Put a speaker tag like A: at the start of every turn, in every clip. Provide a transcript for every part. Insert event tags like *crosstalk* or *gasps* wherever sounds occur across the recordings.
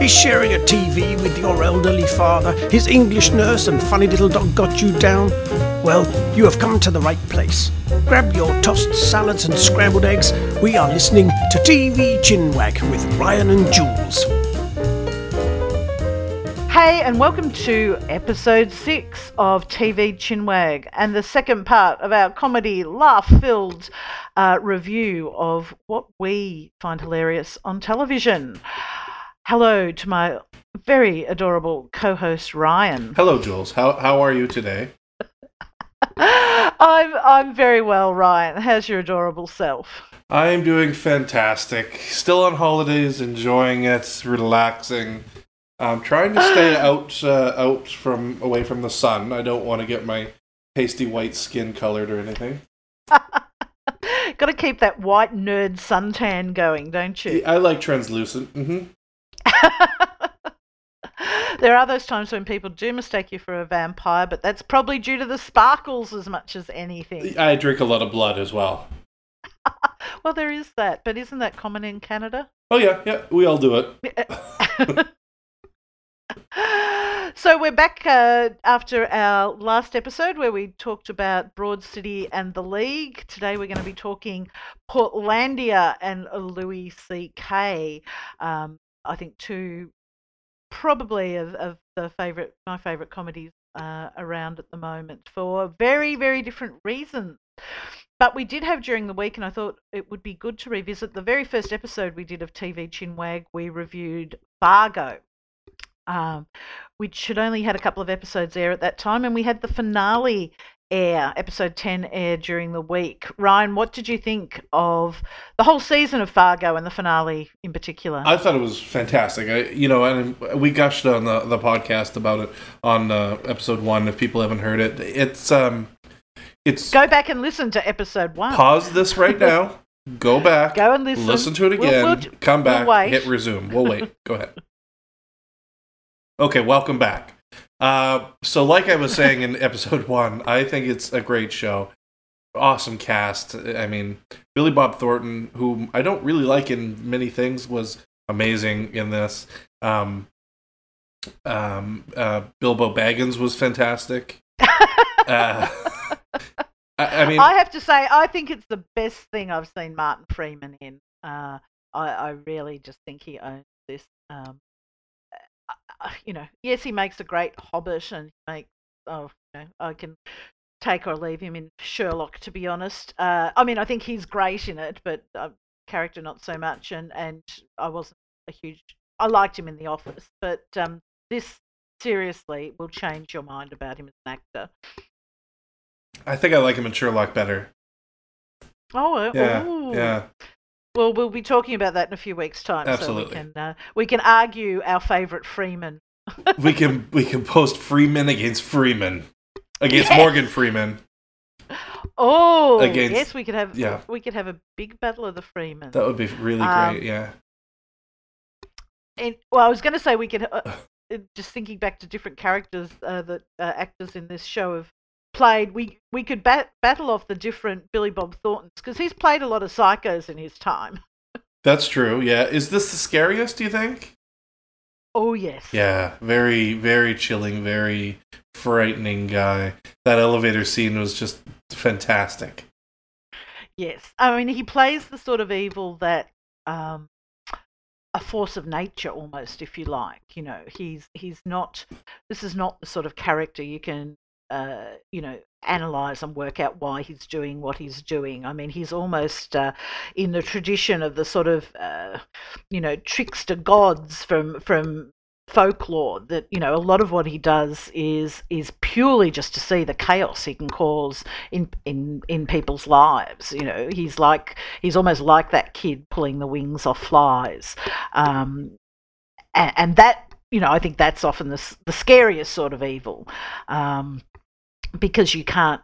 A: Is sharing a TV with your elderly father, his English nurse, and funny little dog got you down? Well, you have come to the right place. Grab your tossed salads and scrambled eggs. We are listening to TV Chinwag with Ryan and Jules.
B: Hey, and welcome to episode six of TV Chinwag and the second part of our comedy laugh filled uh, review of what we find hilarious on television. Hello to my very adorable co host Ryan.
C: Hello, Jules. How, how are you today? *laughs*
B: I'm, I'm very well, Ryan. How's your adorable self?
C: I am doing fantastic. Still on holidays, enjoying it, relaxing. I'm trying to stay *gasps* out uh, out from away from the sun. I don't want to get my pasty white skin colored or anything. *laughs*
B: Got to keep that white nerd suntan going, don't you?
C: I like translucent. hmm *laughs*
B: there are those times when people do mistake you for a vampire, but that's probably due to the sparkles as much as anything.
C: I drink a lot of blood as well. *laughs*
B: well, there is that, but isn't that common in Canada?
C: Oh yeah, yeah, we all do it. *laughs*
B: so we're back uh, after our last episode where we talked about Broad City and the League. Today we're going to be talking Portlandia and Louis C.K. Um, I think two probably of, of the favorite my favorite comedies uh, around at the moment for very very different reasons. But we did have during the week, and I thought it would be good to revisit the very first episode we did of TV Chinwag. We reviewed Fargo, um, which had only had a couple of episodes there at that time, and we had the finale air, episode 10 air during the week. Ryan, what did you think of the whole season of Fargo and the finale in particular?
C: I thought it was fantastic. I, you know, and we gushed on the, the podcast about it on uh, episode one. If people haven't heard it, it's um, it's
B: go back and listen to episode one.
C: Pause this right now. *laughs* Go back.
B: Go and listen.
C: Listen to it again. We'll, we'll, come back. We'll hit resume. We'll wait. Go ahead. *laughs* Okay, welcome back. Uh, so, like I was saying in episode *laughs* one, I think it's a great show. Awesome cast. I mean, Billy Bob Thornton, who I don't really like in many things, was amazing in this. Um, um, uh, Bilbo Baggins was fantastic. *laughs* uh, I, I, mean,
B: I have to say, I think it's the best thing I've seen Martin Freeman in. Uh, I, I really just think he owns this. Um, you know, yes, he makes a great Hobbit and makes, oh, you know, I can take or leave him in Sherlock, to be honest. Uh, I mean, I think he's great in it, but uh, character not so much. And, and I wasn't a huge, I liked him in The Office, but um, this seriously will change your mind about him as an actor.
C: I think I like him in Sherlock better.
B: Oh, uh,
C: yeah,
B: ooh.
C: yeah.
B: Well, we'll be talking about that in a few weeks' time.
C: Absolutely.
B: So we can uh, we can argue our favourite Freeman. *laughs*
C: we can we can post Freeman against Freeman against yes! Morgan Freeman.
B: Oh, against, yes, we could have
C: yeah.
B: we could have a big battle of the Freeman.
C: That would be really um, great. Yeah.
B: And well, I was going to say we could. Uh, *sighs* just thinking back to different characters uh, that uh, actors in this show have played, we we could bat, battle off the different Billy Bob Thorntons because he's played a lot of psychos in his time. *laughs*
C: That's true. Yeah, is this the scariest? Do you think?
B: Oh yes.
C: Yeah, very very chilling, very frightening guy. That elevator scene was just fantastic.
B: Yes, I mean he plays the sort of evil that um, a force of nature almost if you like you know he's he's not this is not the sort of character you can uh, you know, analyze and work out why he's doing what he's doing. I mean, he's almost uh, in the tradition of the sort of, uh, you know, trickster gods from from folklore. That you know, a lot of what he does is is purely just to see the chaos he can cause in in in people's lives. You know, he's like he's almost like that kid pulling the wings off flies, um, and, and that you know, I think that's often the the scariest sort of evil. Um, because you can't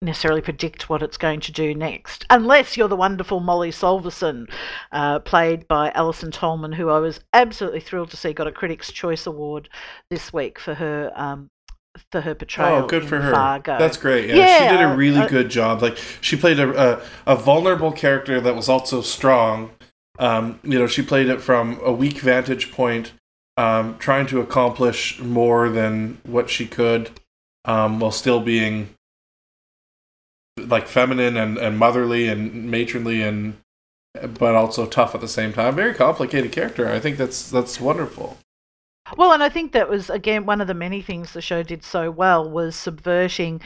B: necessarily predict what it's going to do next, unless you're the wonderful Molly Solverson, uh, played by Allison Tolman, who I was absolutely thrilled to see got a Critics' Choice Award this week for her. Um, for her portrayal.
C: Oh, good for her.
B: Fargo.
C: That's great. Yeah, yeah, she did a really uh, good job. Like she played a, a, a vulnerable character that was also strong. Um, you know, she played it from a weak vantage point um, trying to accomplish more than what she could, um, while still being like feminine and, and motherly and matronly and but also tough at the same time. Very complicated character. I think that's that's wonderful.
B: Well, and I think that was again one of the many things the show did so well was subverting,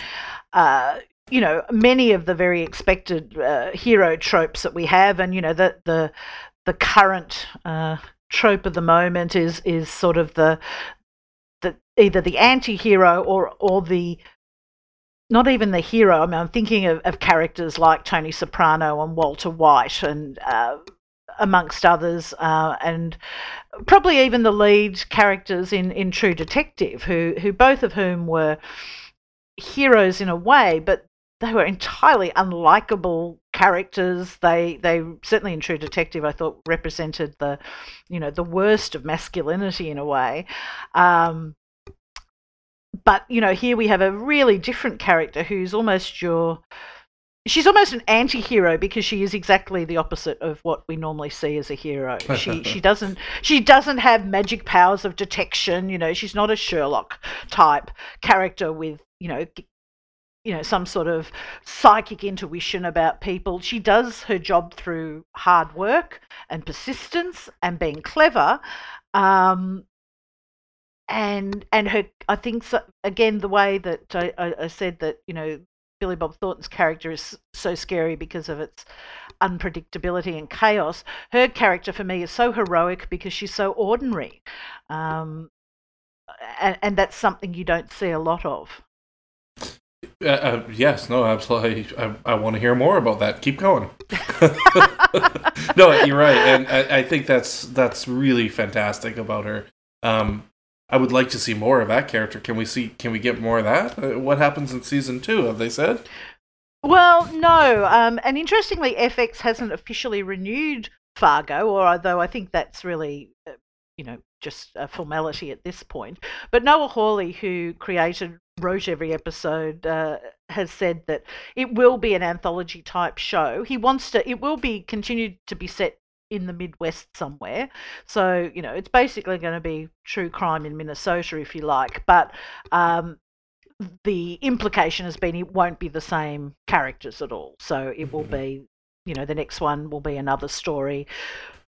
B: uh, you know, many of the very expected uh, hero tropes that we have, and you know the the the current uh, trope of the moment is is sort of the the either the anti-hero or or the not even the hero. I mean, I'm thinking of, of characters like Tony Soprano and Walter White, and uh, amongst others, uh, and probably even the lead characters in, in True Detective, who who both of whom were heroes in a way, but they were entirely unlikable characters. They they certainly in True Detective, I thought represented the, you know, the worst of masculinity in a way. Um, but you know, here we have a really different character who's almost your she's almost an anti-hero because she is exactly the opposite of what we normally see as a hero. *laughs* She she doesn't she doesn't have magic powers of detection, you know, she's not a Sherlock type character with, you know, you know, some sort of psychic intuition about people. She does her job through hard work and persistence and being clever. Um, and and her I think so, again the way that I, I, I said that you know Billy Bob Thornton's character is so scary because of its unpredictability and chaos. Her character for me is so heroic because she's so ordinary, um, and, and that's something you don't see a lot of.
C: Uh, uh, yes, no, absolutely. I, I want to hear more about that. Keep going. *laughs* *laughs* no, you're right, and I, I, think that's that's really fantastic about her. Um, I would like to see more of that character. Can we see? Can we get more of that? Uh, what happens in season two? Have they said?
B: Well, no. Um, and interestingly, FX hasn't officially renewed Fargo, or although I think that's really, uh, you know, just a formality at this point. But Noah Hawley, who created wrote every episode, uh, has said that it will be an anthology type show. He wants to. It will be continued to be set in the Midwest somewhere. So, you know, it's basically going to be true crime in Minnesota, if you like. But um, the implication has been it won't be the same characters at all. So it will mm-hmm. be, you know, the next one will be another story.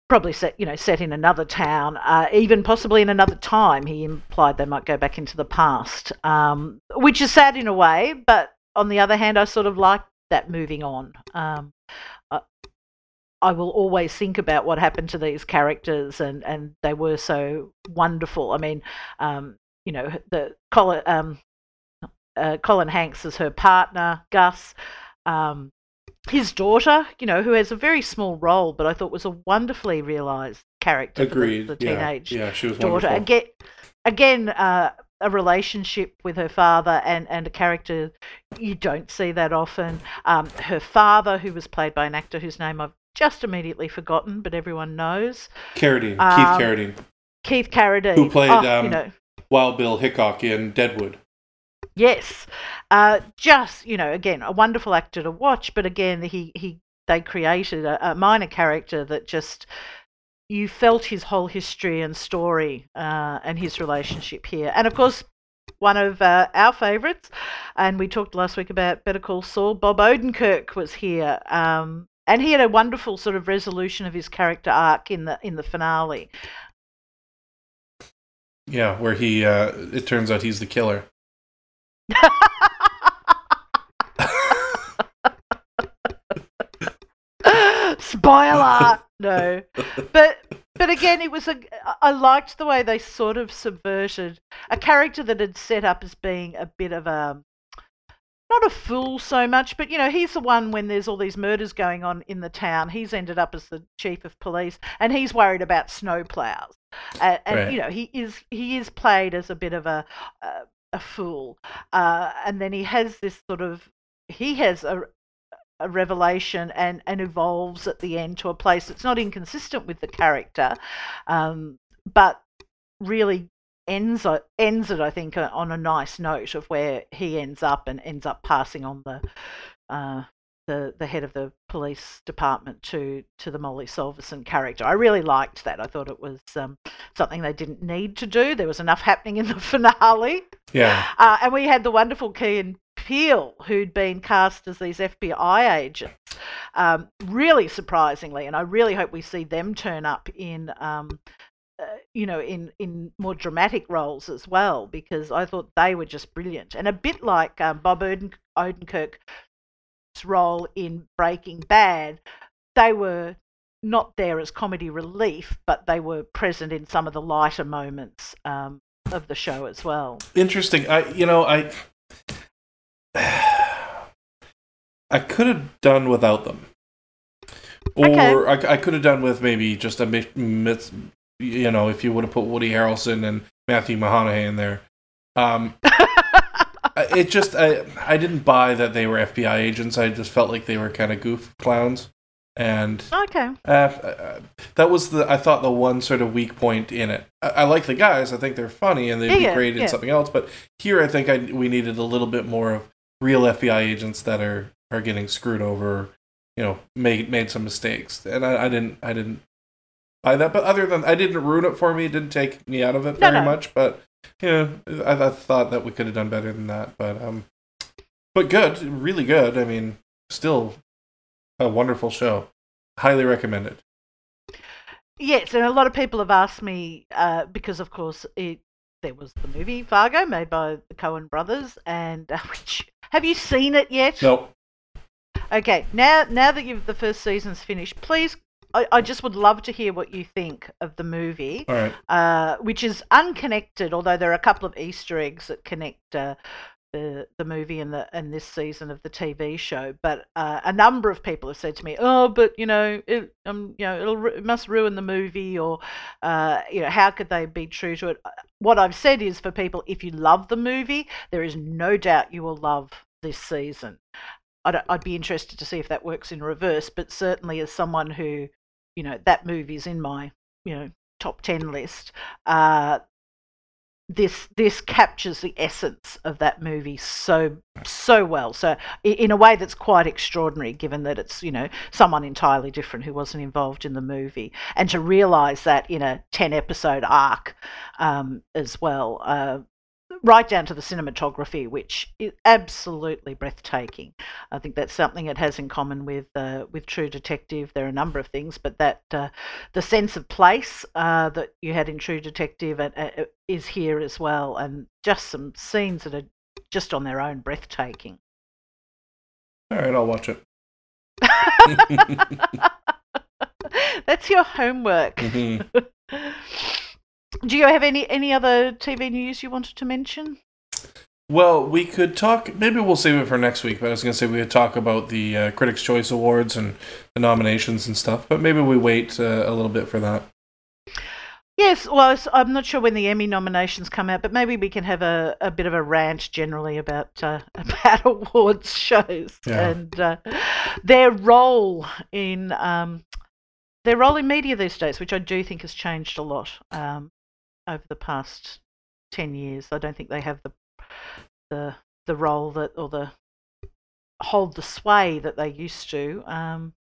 B: Probably set, you know, set in another town, uh, even possibly in another time. He implied they might go back into the past, um, which is sad in a way. But on the other hand, I sort of like that moving on. Um, I will always think about what happened to these characters, and, and they were so wonderful. I mean, um, you know, the Colin, um, uh, Colin Hanks is her partner, Gus. Um, his daughter, you know, who has a very small role, but I thought was a wonderfully realised character.
C: Agreed.
B: the, the teenage
C: yeah. yeah, she was
B: daughter.
C: Wonderful.
B: Again, again, uh, a relationship with her father and, and a character you don't see that often. Um, her father, who was played by an actor whose name I've just immediately forgotten, but everyone knows.
C: Carradine, um, Keith Carradine.
B: Keith Carradine.
C: Who played oh, um, you know. Wild Bill Hickok in Deadwood.
B: Yes. Uh, just, you know, again, a wonderful actor to watch, but again, he, he they created a, a minor character that just you felt his whole history and story uh, and his relationship here. And of course, one of uh, our favourites, and we talked last week about Better Call Saul, Bob Odenkirk was here. Um, and he had a wonderful sort of resolution of his character arc in the in the finale.
C: Yeah, where he uh, it turns out he's the killer. *laughs*
B: Spoiler. no, but but again, it was a. I liked the way they sort of subverted a character that had set up as being a bit of a not a fool so much, but you know, he's the one when there's all these murders going on in the town. He's ended up as the chief of police, and he's worried about snowplows. Uh, and right. you know, he is he is played as a bit of a uh, a fool, uh, and then he has this sort of he has a a revelation and and evolves at the end to a place that's not inconsistent with the character, um, but really ends it, ends it, I think, uh, on a nice note of where he ends up and ends up passing on the uh, the the head of the police department to to the Molly Solverson character. I really liked that. I thought it was um, something they didn't need to do. There was enough happening in the *laughs* finale.
C: Yeah.
B: Uh, and we had the wonderful Key and Peele, who'd been cast as these FBI agents, um, really surprisingly. And I really hope we see them turn up in. Um, uh, you know, in in more dramatic roles as well, because I thought they were just brilliant, and a bit like um, Bob Oden- Odenkirk role in Breaking Bad, they were not there as comedy relief, but they were present in some of the lighter moments um, of the show as well.
C: Interesting. I, you know, I, *sighs* I could have done without them, or
B: Okay.
C: I, I could have done with maybe just a mi- mis- you know, if you would have put Woody Harrelson and Matthew McConaughey in there. Um, *laughs* it just I I didn't buy that they were FBI agents. I just felt like they were kind of goof clowns, and
B: okay.
C: uh, uh, that was the I thought the one sort of weak point in it. I, I like the guys. I think they're funny and they'd
B: Yeah,
C: be
B: yeah,
C: great in
B: yeah.
C: something else. But here, I think I, we needed a little bit more of real FBI agents that are are getting screwed over. You know, made made some mistakes, and I, I didn't I didn't buy that. But other than I didn't ruin it for me. It didn't take me out of it
B: No,
C: very
B: no.
C: much. But you know, I, I thought that we could have done better than that. But um, but good, really good. I mean, still a wonderful show. Highly recommended.
B: Yes, and a lot of people have asked me uh, because, of course, it there was the movie Fargo made by the Coen brothers, and uh, *laughs* which have you seen it yet?
C: Nope.
B: Okay, now now that you've the first season's finished, please, I, I just would love to hear what you think of the movie,
C: right.
B: uh, which is unconnected, although there are a couple of Easter eggs that connect. Uh, the, the movie and the and this season of the TV show, but uh, a number of people have said to me, "Oh, but you know, it, um, you know, it'll it must ruin the movie, or uh, you know, how could they be true to it?" Uh, What I've said is for people, if you love the movie, there is no doubt you will love this season. I'd, I'd be interested to see if that works in reverse, but certainly as someone who, you know, that movie's in my, you know, top 10 list, uh, this this captures the essence of that movie so so well. So in a way that's quite extraordinary given that it's you know someone entirely different who wasn't involved in the movie. And to realize that in a 10 episode arc um, as well uh, right down to the cinematography, which is absolutely breathtaking. I think that's something it has in common with uh, with True Detective. There are a number of things, but that uh, the sense of place uh, that you had in True Detective uh, uh, is here as well, and just some scenes that are just on their own breathtaking.
C: All right, I'll watch it. *laughs*
B: that's your homework.
C: Mhm. *laughs*
B: Do you have any any other TV news you wanted to mention?
C: Well, we could talk. Maybe we'll save it for next week. But I was going to say we could talk about the uh, Critics' Choice Awards and the nominations and stuff. But maybe we wait uh, a little bit for that.
B: Yes, well, I'm not sure when the Emmy nominations come out, but maybe we can have a, a bit of a rant generally about uh, *laughs* about awards shows
C: Yeah.
B: and uh, their role in um, their role in media these days, which I do think has changed a lot um, over the past ten years. I don't think they have the the the role that or the hold the sway that they used to. Um,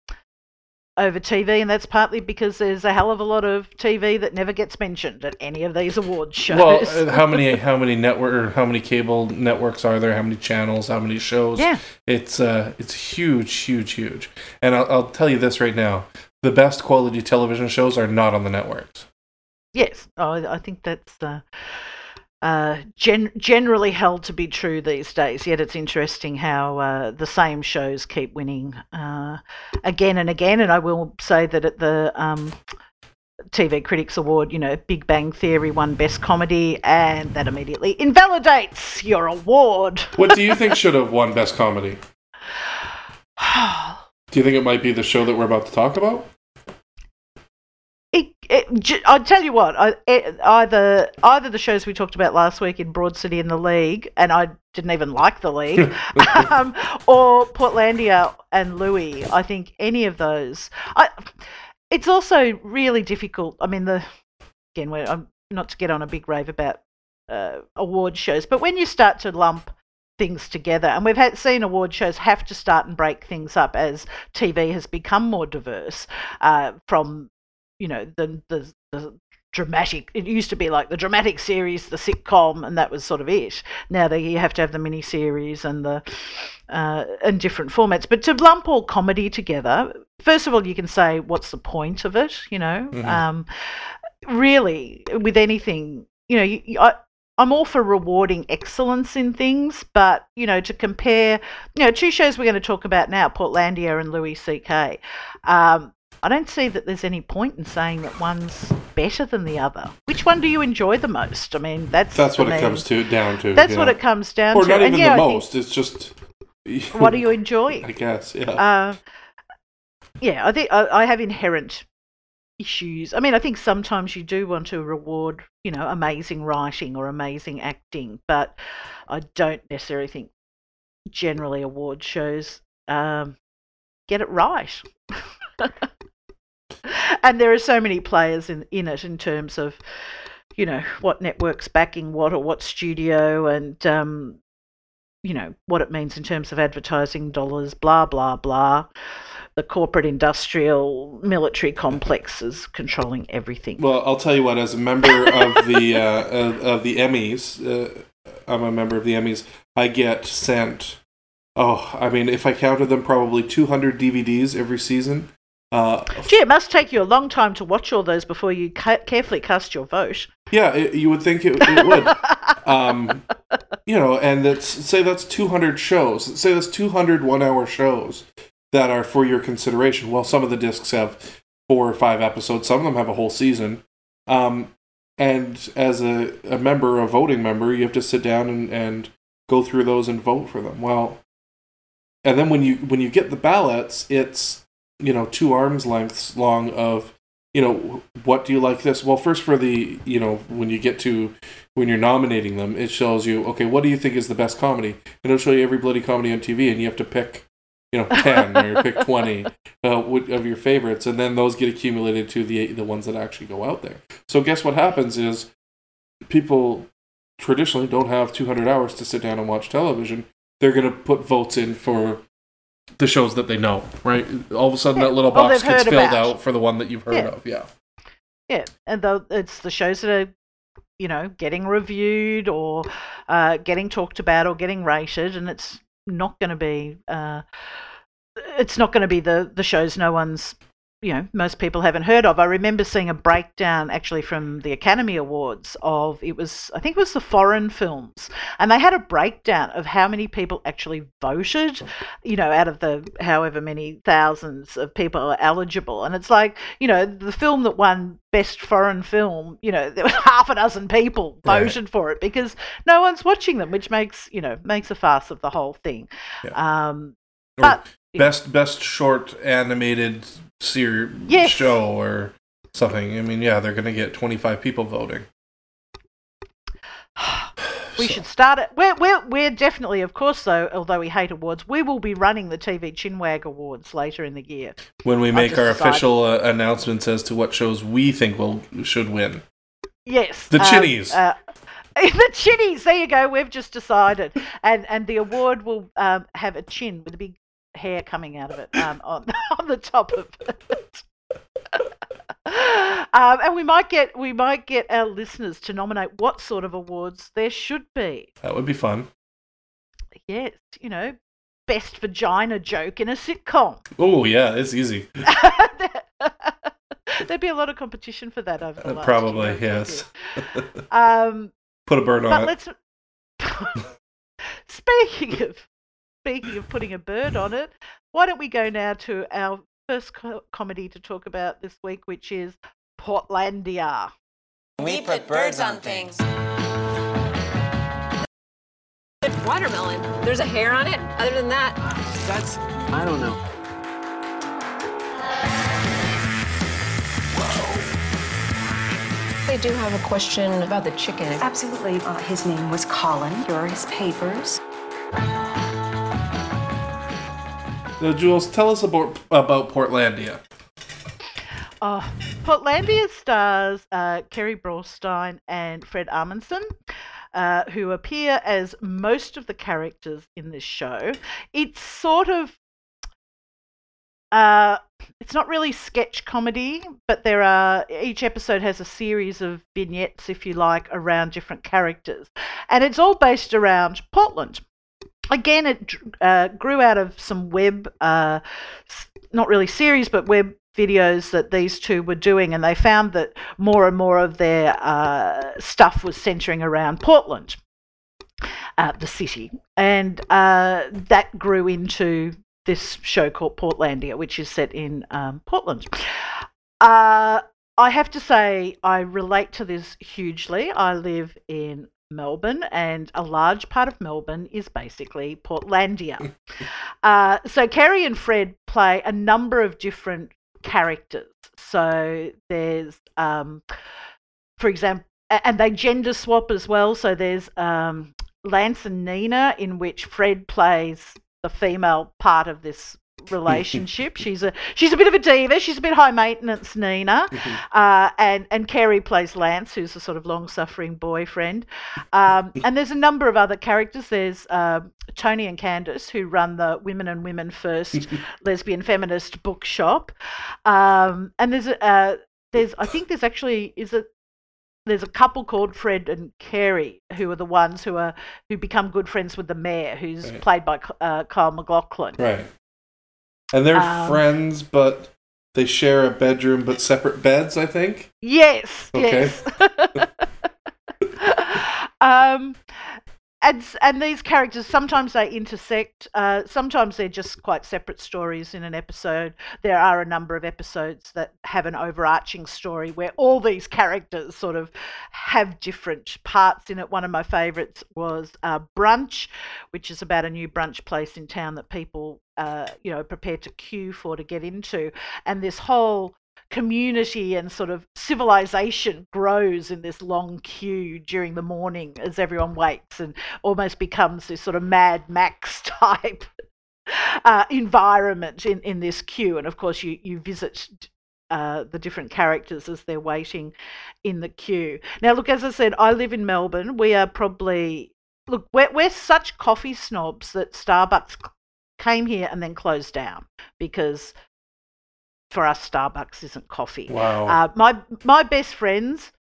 B: over TV, and that's partly because there's a hell of a lot of TV that never gets mentioned at any of these award *laughs* shows.
C: Well, uh, how many how many network or how many cable networks are there? How many channels? How many shows?
B: yeah,
C: It's uh, it's huge, huge, huge. And I'll, I'll tell you this right now: the best quality television shows are not on the networks.
B: Yes, I I think that's uh, uh, gen- generally held to be true these days. Yet it's interesting how uh, the same shows keep winning uh, again and again. And I will say that at the um, TV Critics Award, you know, Big Bang Theory won Best Comedy, and that immediately invalidates your award.
C: What do you think should have won best comedy? *sighs* Do you think it might be the show that we're about to talk about?
B: It, I'll tell you what. I, it, either either the shows we talked about last week in Broad City and the League, and I didn't even like the League, *laughs* um, or Portlandia and Louis. I think any of those. I, it's also really difficult. I mean, the again, we're, I'm not to get on a big rave about uh, award shows, but when you start to lump things together. And we've had seen award shows have to start and break things up as TV has become more diverse uh, from, you know, the, the, the dramatic it used to be like the dramatic series the sitcom and that was sort of it now that you have to have the mini series and the uh, and different formats but to lump all comedy together first of all you can say what's the point of it you know
C: Mhm.
B: um, really with anything you know you- I, I'm all for rewarding excellence in things, but you know, to compare, you know, two shows we're going to talk about now, Portlandia and Louis C.K. Um, I don't see that there's any point in saying that one's better than the other. Which one do you enjoy the most? I mean, that's
C: That's what it comes to down to.
B: That's what it comes down
C: Or
B: to.
C: Or not
B: And
C: even
B: yeah,
C: the
B: I
C: most. It's just. *laughs*
B: what do you enjoy?
C: I guess. Yeah.
B: Uh, yeah, I think I, I have inherent issues. I mean, I think sometimes you do want to reward, you know, amazing writing or amazing acting, but I don't necessarily think generally award shows um, get it right. *laughs* *laughs* and there are so many players in in it in terms of, you know, what networks backing what or what studio and um, you know what it means in terms of advertising dollars, blah blah blah. The corporate, industrial, military complexes controlling everything.
C: Well, I'll tell you what. As a member of the uh, *laughs* of, of the Emmys, uh, I'm a member of the Emmys. I get sent. Oh, I mean, if I counted them, probably 200 DVDs every season. Uh,
B: Gee, it must take you a long time to watch all those before you ca- carefully cast your vote.
C: yeah, it, you would think it, it would. *laughs* um, you know, and that's say that's 200 shows. Say that's 200 one-hour shows that are for your consideration. Well, some of the discs have four or five episodes. Some of them have a whole season. Um, and as a, a member, a voting member, you have to sit down and, and go through those and vote for them. Well, and then when you when you get the ballots, it's you know two arms lengths long of you know what do you like this? Well first for the you know when you get to when you're nominating them it shows you okay what do you think is the best comedy? And it'll show you every bloody comedy on tv and you have to pick you know *laughs* 10 or pick 20 uh, of your favorites and then those get accumulated to the the ones that actually go out there. So guess what happens is people traditionally don't have 200 hours to sit down and watch television. They're going to put votes in for the shows that they know right all of a sudden
B: Yeah,
C: that little box gets filled
B: about.
C: out for the one that you've heard
B: Yeah.
C: of yeah
B: Yeah, and though it's the shows that are, you know, getting reviewed or uh, getting talked about or getting rated, and it's not going to be, uh, it's not going to be the the shows no one's, you know, most people haven't heard of. I remember seeing a breakdown actually from the Academy Awards of it was, I think it was the foreign films, and they had a breakdown of how many people actually voted, you know, out of the however many thousands of people are eligible, and it's like, you know, the film that won best foreign film, you know, there were *laughs* half a dozen people voted for it because no one's watching them, which makes, you know, makes a farce of the whole thing. Um,
C: Or
B: but
C: best best short animated series
B: Yes.
C: show or something. I mean, yeah, they're going to get 25 people voting. *sighs*
B: we
C: So-
B: should start it. We're, we're, we're definitely, of course, though, although we hate awards, we will be running the TV Chinwag Awards later in the year.
C: when we make our
B: decided-
C: official uh, announcements as to what shows we think will should win.
B: Yes.
C: The
B: um,
C: Chinnies.
B: Uh, *laughs* the Chinnies. There you go. We've just decided, and and the award will um, have a chin with a big hair coming out of it um, *laughs* on on the top of it. *laughs* um, and we might get we might get our listeners to nominate what sort of awards there should be.
C: That would be fun.
B: Yes, you know, best vagina joke in a sitcom.
C: Oh yeah, it's easy. *laughs*
B: There'd be a lot of competition for that over the
C: Uh, probably
B: year,
C: yes.
B: Um,
C: Put a bird on
B: but
C: it.
B: let's. speaking of speaking of putting a bird on it, why don't we go now to our first co- comedy to talk about this week, which is Portlandia.
D: We put birds on things.
E: Watermelon. There's a hair on it. Other than that,
F: That's, I don't know.
E: I do have a question about the chicken.
G: Absolutely. Uh, his name was Colin. Here are his papers.
C: Now, Jules, tell us about about Portlandia.
B: Oh, Portlandia stars uh, Carrie Brownstein and Fred Armisen. uh, who appear as most of the characters in this show. It's sort of uh, it's not really sketch comedy, but there are each episode has a series of vignettes, if you like, around different characters, and it's all based around Portland. Again, it uh, grew out of some web, uh, not really series, but web videos that these two were doing, and they found that more and more of their uh, stuff was centering around Portland. Uh, the city, and uh, that grew into this show called Portlandia, which is set in um, Portland. Uh, I have to say, I relate to this hugely. I live in Melbourne, and a large part of Melbourne is basically Portlandia. *laughs* uh, so Carrie and Fred play a number of different characters. So there's, um, for example, and they gender swap as well. So there's um, Lance and Nina, in which Fred plays the female part of this relationship. she's a she's a bit of a diva. She's a bit high maintenance, Nina, mm-hmm. uh, and and Carrie plays Lance, who's a sort of long suffering boyfriend. Um, *laughs* and there's a number of other characters. There's uh, Tony and Candace, who run the Women and Women First *laughs* lesbian feminist bookshop. Um, and there's a uh, there's I think there's actually is it there's a couple called Fred and Carrie who are the ones who are who become good friends with the mayor, who's right. played by uh, Kyle MacLachlan.
C: Right. And they're um, friends, but they share a bedroom, but separate beds. I think.
B: Yes. Okay. Yes. *laughs* um, and and these characters sometimes they intersect uh, sometimes they're just quite separate stories in an episode. There are a number of episodes that have an overarching story where all these characters sort of have different parts in it. One of my favorites was uh, brunch which is about a new brunch place in town that people uh, you know prepare to queue for to get into. And this whole community and sort of civilization grows in this long queue during the morning as everyone waits and almost becomes this sort of Mad Max *laughs* type uh, environment in, in this queue. And of course, you, you visit uh, the different characters as they're waiting in the queue. Now, look, as I said, I live in Melbourne. We are probably, look, we're, we're such coffee snobs that Starbucks came here and then closed down because for us, Starbucks isn't coffee.
C: Wow.
B: Uh, my my best friends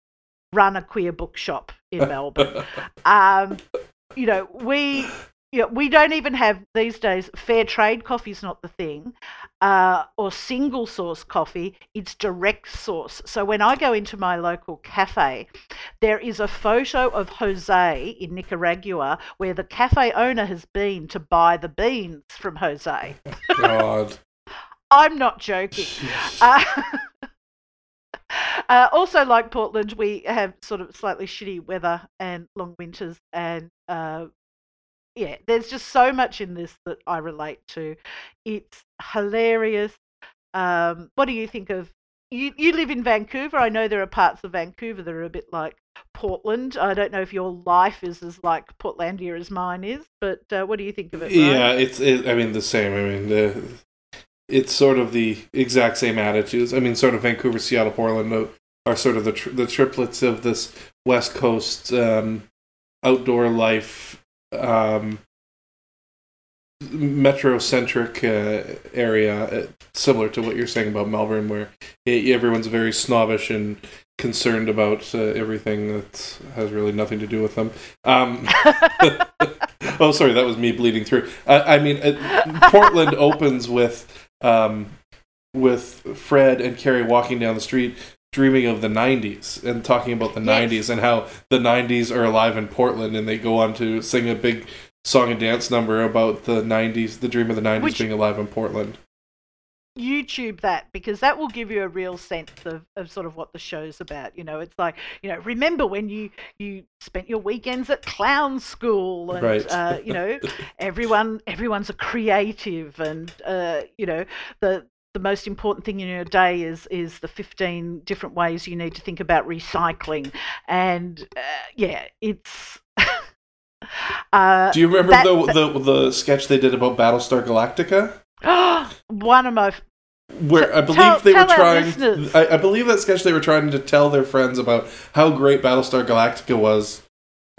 B: run a queer bookshop in *laughs* Melbourne. um, you know, we you know, we don't even have these days fair trade coffee's not the thing, uh, or single source coffee. It's direct source. So when I go into my local cafe, there is a photo of Jose in Nicaragua where the cafe owner has been to buy the beans from Jose. *laughs*
C: God.
B: I'm not joking. Uh, *laughs* uh, also, like Portland, we have sort of slightly shitty weather and long winters, and uh, yeah, there's just so much in this that I relate to. It's hilarious. Um, what do you think of? You you live in Vancouver. I know there are parts of Vancouver that are a bit like Portland. I don't know if your life is as like Portlandia as mine is, but uh, what do you think of it?
C: Yeah, it's. It, I mean, the same. I mean, the it's sort of the exact same attitudes. I mean, sort of Vancouver, Seattle, Portland are sort of the tri- the triplets of this West Coast um, outdoor life, um, metrocentric uh, area, uh, similar to what you're saying about Melbourne, where everyone's very snobbish and concerned about uh, everything that has really nothing to do with them. Um, *laughs* *laughs* oh, sorry, that was me bleeding through. I mean, uh, Portland opens with um, with Fred and Carrie walking down the street dreaming of the 90s and talking about the yes. 90s and how the 90s are alive in Portland and they go on to sing a big song and dance number about the 90s the dream of the 90s Which, being alive in Portland.
B: YouTube that because that will give you a real sense of, of sort of what the show's about. You know, it's like you know, remember when you you spent your weekends at clown school, and
C: right.
B: uh, you know, *laughs* everyone everyone's a creative, and uh, you know the the most important thing in your day is is the 15 different ways you need to think about recycling and uh, yeah it's *laughs*
C: uh, do you remember that, the, the the sketch they did about battlestar galactica *gasps*
B: one of my
C: where I believe tell, they were trying. I, I, believe that sketch they were trying to tell their friends about how great Battlestar Galactica was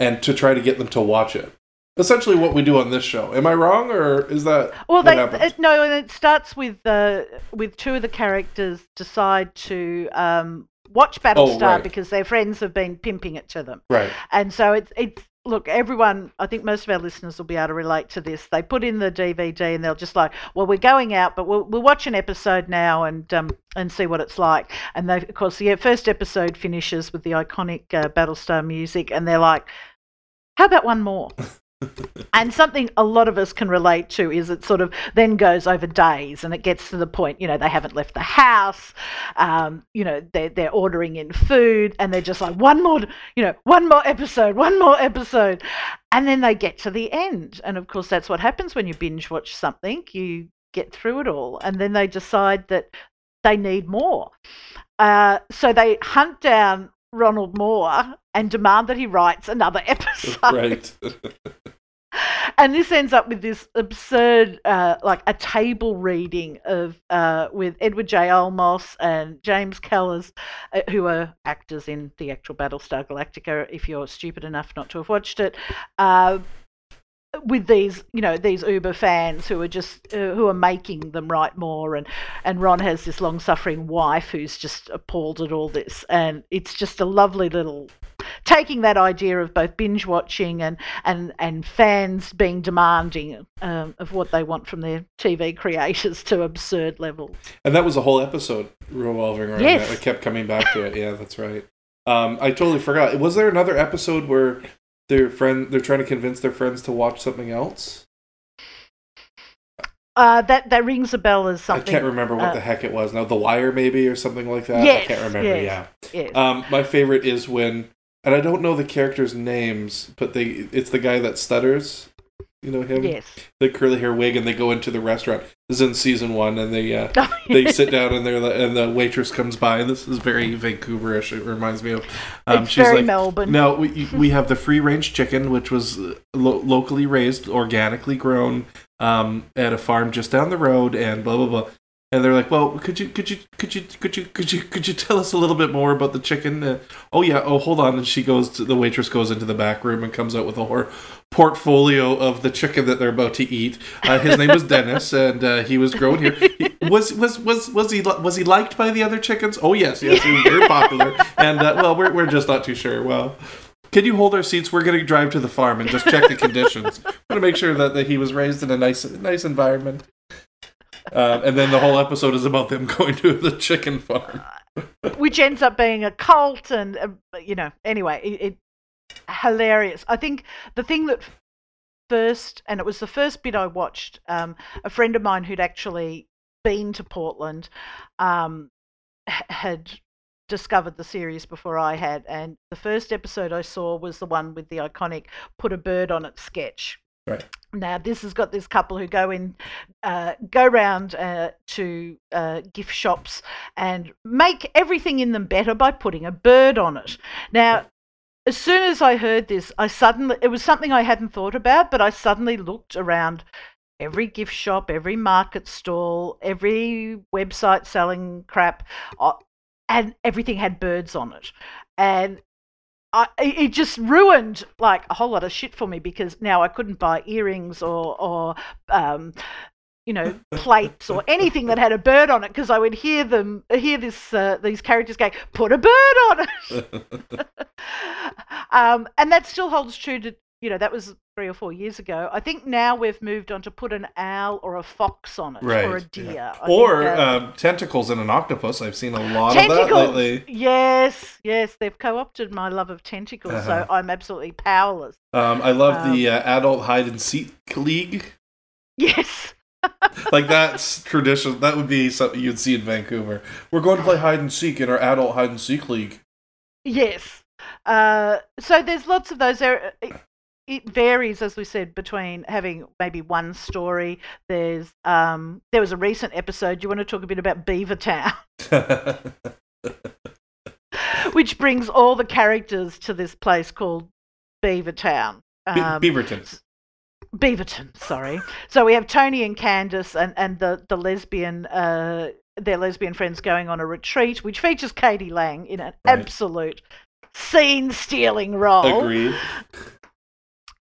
C: and to try to get them to watch it. Essentially, what we do on this show. Am I wrong, or is that
B: Well, they it, no, and it starts with uh, with two of the characters decide to um, watch Battlestar
C: right.
B: because their friends have been pimping it to them,
C: right?
B: and so it's it's look everyone. I think most of our listeners will be able to relate to this. They put in the DVD and they're just like, well, we're going out, but we'll we'll watch an episode now and um and see what it's like. And they of course the first episode finishes with the iconic uh, Battlestar music, and they're like, how about one more? *laughs* And something a lot of us can relate to is it sort of then goes over days and it gets to the point, you know, they haven't left the house, um, you know, they're, they're ordering in food and they're just like, one more, you know, one more episode, one more episode. And then they get to the end. And of course, that's what happens when you binge watch something. You get through it all. And then they decide that they need more. Uh, so they hunt down Ronald Moore and demand that he writes another *laughs* episode
C: right. *laughs* *laughs*
B: and this ends up with this absurd, uh, like a table reading of uh, with Edward J. Olmos and James Callis, uh, who are actors in the actual Battlestar Galactica. If you're stupid enough not to have watched it, uh, with these, you know, these Uber fans who are just uh, who are making them write more, and and Ron has this long-suffering wife who's just appalled at all this, and it's just a lovely little taking that idea of both binge watching and and and fans being demanding um, of what they want from their TV creators to absurd levels.
C: And that was a whole episode revolving around
B: Yes.
C: that. I kept coming back to it. Yeah, that's right. Um, I totally forgot. Was there another episode where their friend they're trying to convince their friends to watch something else?
B: Uh, that that rings a bell as something.
C: I can't remember what
B: uh,
C: the heck it was now. The Wire, maybe, or something like that.
B: Yes,
C: I can't remember.
B: yes,
C: Yeah.
B: Yes.
C: Um, my favorite is when, and I don't know the characters' names, but they it's the guy that stutters. You know him,
B: yes.
C: the curly hair wig, and they go into the restaurant. This is in season one, and they uh, they sit down and they're li- and the waitress comes by. And this is very Vancouverish. It reminds me of. Um,
B: it's
C: she's
B: very
C: like,
B: Melbourne.
C: no, we, *laughs* we have the free range chicken, which was uh, lo- locally raised, organically grown um, at a farm just down the road, and blah blah blah. And they're like, "Well, could you could you could you could you could you could you tell us a little bit more about the chicken?" Uh, oh yeah. Oh, hold on. And she goes to the waitress goes into the back room and comes out with a whole portfolio of the chicken that they're about to eat. Uh, his name was Dennis, *laughs* and uh, he was grown here. He- was was was was he was he liked by the other chickens? Oh yes, yes, he was very popular. And uh, well, we're we're just not too sure. Well. Can you hold our seats? We're going to drive to the farm and just check the conditions. I want to make sure that, that he was raised in a nice, nice environment. Um, and then the whole episode is about them *laughs* going to the chicken farm.
B: which ends up being a cult and uh, you know anyway it, it hilarious i think the thing that first and it was the first bit i watched um, a friend of mine who'd actually been to portland um, had discovered the series before i had and the first episode i saw was the one with the iconic put a bird on it sketch
C: Right.
B: now this has got this couple who go in, uh, go round uh, to uh, gift shops and make everything in them better by putting a bird on it. Now, as soon as I heard this, I suddenly it was something I hadn't thought about, but I suddenly looked around every gift shop, every market stall, every website selling crap, uh, and everything had birds on it, and. I, it just ruined like a whole lot of shit for me because now I couldn't buy earrings or or um, you know plates or anything that had a bird on it because I would hear them hear this uh, these characters going put a bird on it. *laughs* *laughs* Um, and that still holds true to you know that was three or four years ago I think now we've moved on to put an owl or a fox on it or a deer
C: yeah. Or
B: uh,
C: um, tentacles in an octopus. I've seen a lot of that lately.
B: yes yes they've co-opted my love of tentacles
C: Uh-huh.
B: so I'm absolutely powerless
C: Um, I love the
B: Um,
C: uh, adult hide and seek league.
B: yes
C: Like that's tradition. That would be something you'd see in Vancouver. We're going to play hide and seek in our adult hide and seek league.
B: Yes. Uh, so there's lots of those. There, it, varies, as we said, between having maybe one story. There's um, there was a recent episode. You want to talk a bit about Beaver Town, *laughs* which brings all the characters to this place called Beaver Town.
C: Be-
B: Um,
C: Beaverton.
B: Beaverton, sorry. So we have Tony and Candace and, and the, the lesbian, uh, their lesbian friends going on a retreat, which features k.d. lang in an
C: Right.
B: absolute scene stealing role.
C: Agreed. *laughs*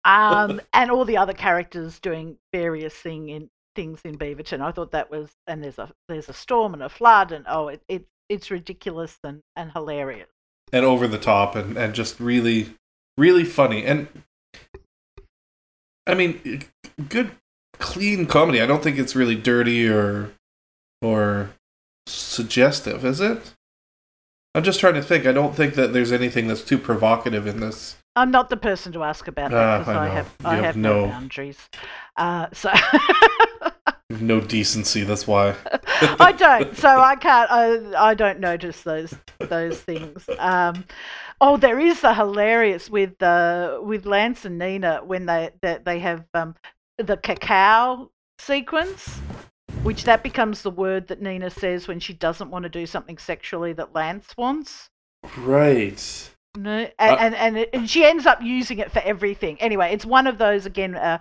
B: Um, and all the other characters doing various thing in things in Beaverton. I thought that was and there's a there's a storm and a flood and oh it, it it's ridiculous and, and hilarious.
C: and over the top and, and just really really funny and i mean good clean comedy i don't think it's really dirty or or suggestive is it i'm just trying to think i don't think that there's anything that's too provocative in this
B: I'm not the person to ask about
C: Ah,
B: that because
C: I
B: I, have
C: You
B: I
C: have
B: have no,
C: no-
B: boundaries. Uh, so *laughs*
C: no decency that's why *laughs*
B: I don't. So I can't. I, I don't notice those those things. Um, oh, there is a hilarious with uh, with Lance and Nina when they that they have um, the cacao sequence, which that becomes the word that Nina says when she doesn't want to do something sexually that Lance wants.
C: right
B: No,
C: Uh,
B: and, and and, it, and she ends up using it for everything. Anyway, it's one of those again uh,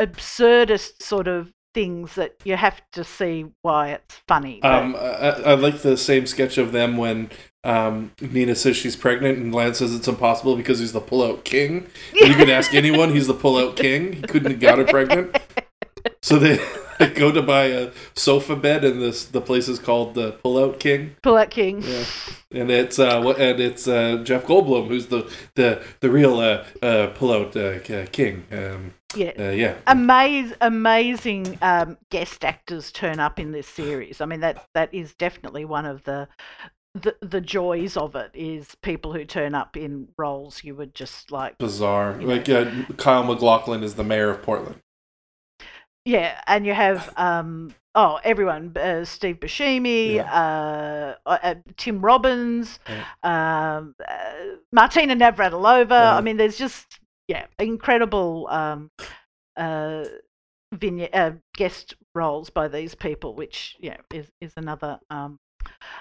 B: absurdist sort of things that you have to see why it's funny. but-
C: um, I, I like the same sketch of them when um, Nina says she's pregnant and Lance says it's impossible because he's the pull-out king. And you could ask anyone, he's the pull-out king. He couldn't have got her pregnant. So they, they *laughs* go to buy a sofa bed, and this the place is called the Pull-Out King.
B: Pull out king.
C: Yeah. And it's uh, and it's uh, Jeff Goldblum who's the the the real uh, uh, pull-out uh, king. Um,
B: Yeah.
C: uh, yeah.
B: Amaz- amazing um, guest actors turn up in this series. I mean that that is definitely one of the, the the joys of it is people who turn up in roles you would just like
C: Bizarre.
B: You know.
C: Like uh, Kyle MacLachlan is the mayor of Portland.
B: Yeah, and you have um oh everyone uh, Steve Buscemi,
C: Yeah.
B: uh, uh, Tim Robbins, um, uh, Martina Navratilova.
C: Yeah.
B: I mean, there's just yeah incredible um, uh, vignette, uh, guest roles by these people, which yeah is is another um,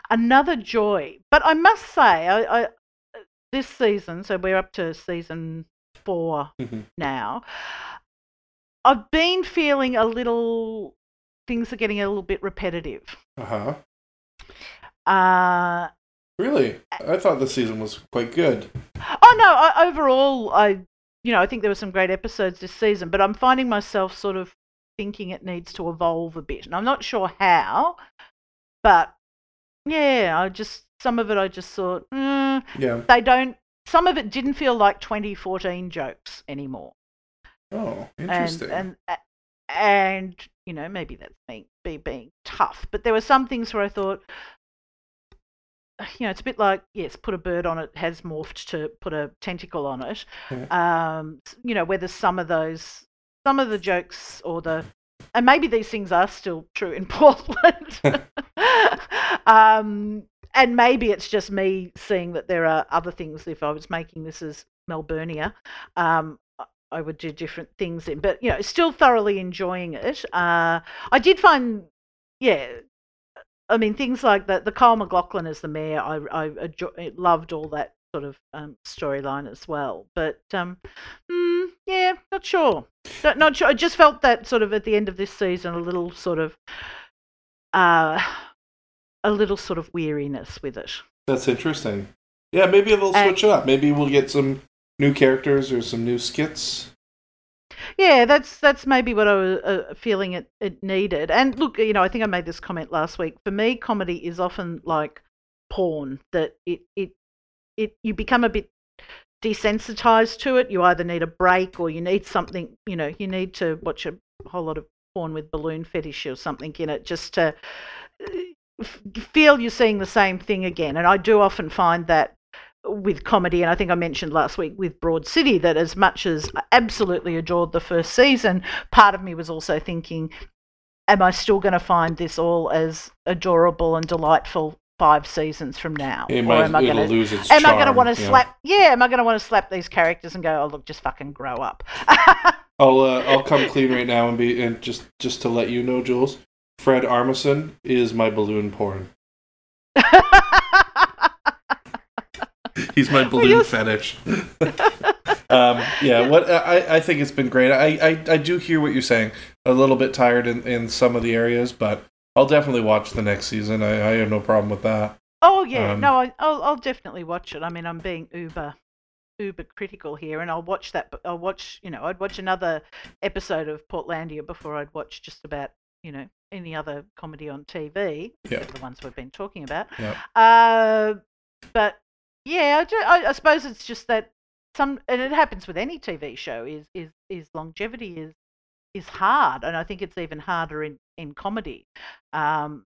B: another joy. But I must say, I, I this season, so we're up to season four
C: Mhm.
B: now. I've been feeling a little things are getting a little bit repetitive.
C: Uh huh.
B: Uh
C: Really? I thought the season was quite good.
B: oh no, I, overall I you know, I think there were some great episodes this season, but I'm finding myself sort of thinking it needs to evolve a bit. And I'm not sure how, but yeah, I just some of it I just thought, mm,
C: Yeah.
B: they don't some of it didn't feel like 2014 jokes anymore.
C: Oh,
B: and
C: interesting.
B: and a- and you know maybe that's me be being tough but there were some things where i thought you know it's a bit like yes put a bird on it has morphed to put a tentacle on it um you know whether some of those some of the jokes or the and maybe these things are still true in *laughs* portland *laughs* um and maybe it's just me seeing that there are other things if i was making this as melburnia um I- would do different things in, but you know, still thoroughly enjoying it. Uh, I did find, yeah, I mean, things like that. The Kyle MacLachlan as the mayor, I I adjo- loved all that sort of um, storyline as well. But um, mm, yeah, not sure, not, not sure. I just felt that sort of at the end of this season, a little sort of, uh, a little sort of weariness with it.
C: That's interesting. Yeah, maybe they'll
B: And-
C: switch it up. Maybe we'll get some new characters or some new skits.
B: Yeah, that's that's maybe what I was uh, feeling it, it needed. And look, you know, I think I made this comment last week. For me, comedy is often like porn that it it it you become a bit desensitized to it. You either need a break or you need something. You know, you need to watch a whole lot of porn with balloon fetish or something in it just to uh, feel you're seeing the same thing again. And I do often find that with comedy, and I think I mentioned last week with Broad City that as much as I absolutely adored the first season, part of me was also thinking, am I still going to find this all as adorable and delightful five seasons from now?
C: It
B: or am I going to
C: lose its
B: am I going to want to slap? Yeah, am I going to want to slap these characters and go, oh look, just fucking grow up? *laughs*
C: I'll uh, I'll come clean right now and be and just just to let you know, Jules. Fred Armisen is my balloon porn. *laughs* *laughs* He's my balloon fetish. *laughs* um, yeah, what I, I think it's been great. I, I, I do hear what you're saying. A little bit tired in, in some of the areas, but I'll definitely watch the next season. I, I have no problem with that.
B: Oh yeah,
C: Um,
B: no, I, I'll I'll definitely watch it. I mean, I'm being uber uber critical here, and I'll watch that. I'll watch, you know, I'd watch another episode of Portlandia before I'd watch just about, you know, any other comedy on TV.
C: Yeah.
B: the ones we've been talking about.
C: Yeah.
B: Uh, but yeah, I, ju- I, I suppose it's just that some, and it happens with any TV show. Is is is longevity is is hard, and I think it's even harder in in comedy um,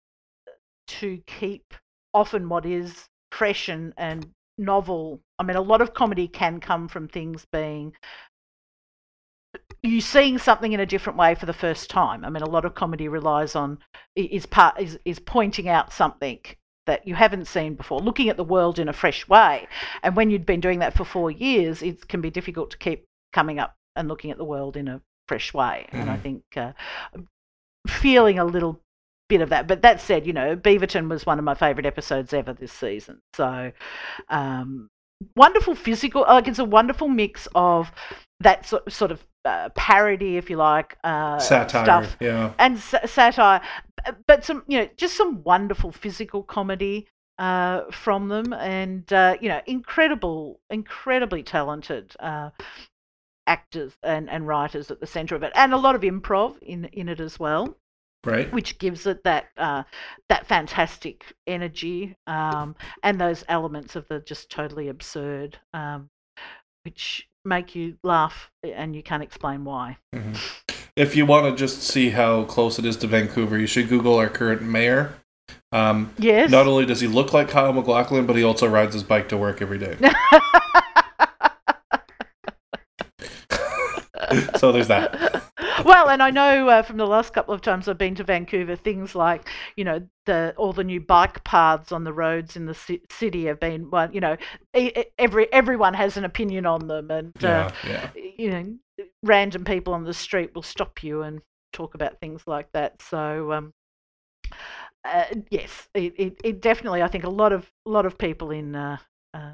B: to keep often what is fresh and, and novel. I mean, a lot of comedy can come from things being you seeing something in a different way for the first time. I mean, a lot of comedy relies on is part is is pointing out something that you haven't seen before, looking at the world in a fresh way. And when you've been doing that for four years, it can be difficult to keep coming up and looking at the world in a fresh way. And I
C: Mhm.
B: think uh, feeling a little bit of that. But that said, you know, Beaverton was one of my favourite episodes ever this season. So um, wonderful physical, like it's a wonderful mix of that sort of uh, parody, if you like, uh,
C: Satire.
B: stuff
C: Yeah.
B: and sa- satire, but some, you know, just some wonderful physical comedy uh, from them, and uh, you know, incredible, incredibly talented uh, actors and, and writers at the centre of it, and a lot of improv in in it as well
C: Right.
B: which gives it that uh, that fantastic energy um, and those elements of the just totally absurd, um, which make you laugh and you can't explain why.
C: Mhm. If you want to just see how close it is to Vancouver, you should Google our current mayor. Um,
B: Yes.
C: not only does he look like Kyle MacLachlan, but he also rides his bike to work every day. *laughs* so there's that.
B: Well, and I know uh, from the last couple of times I've been to Vancouver, things like you know the all the new bike paths on the roads in the ci- city have been well, you know, every everyone has an opinion on them, and uh,
C: Yeah, yeah.
B: you know, random people on the street will stop you and talk about things like that. So, um, uh, yes, it, it, it definitely, I think a lot of lot of people in uh, uh,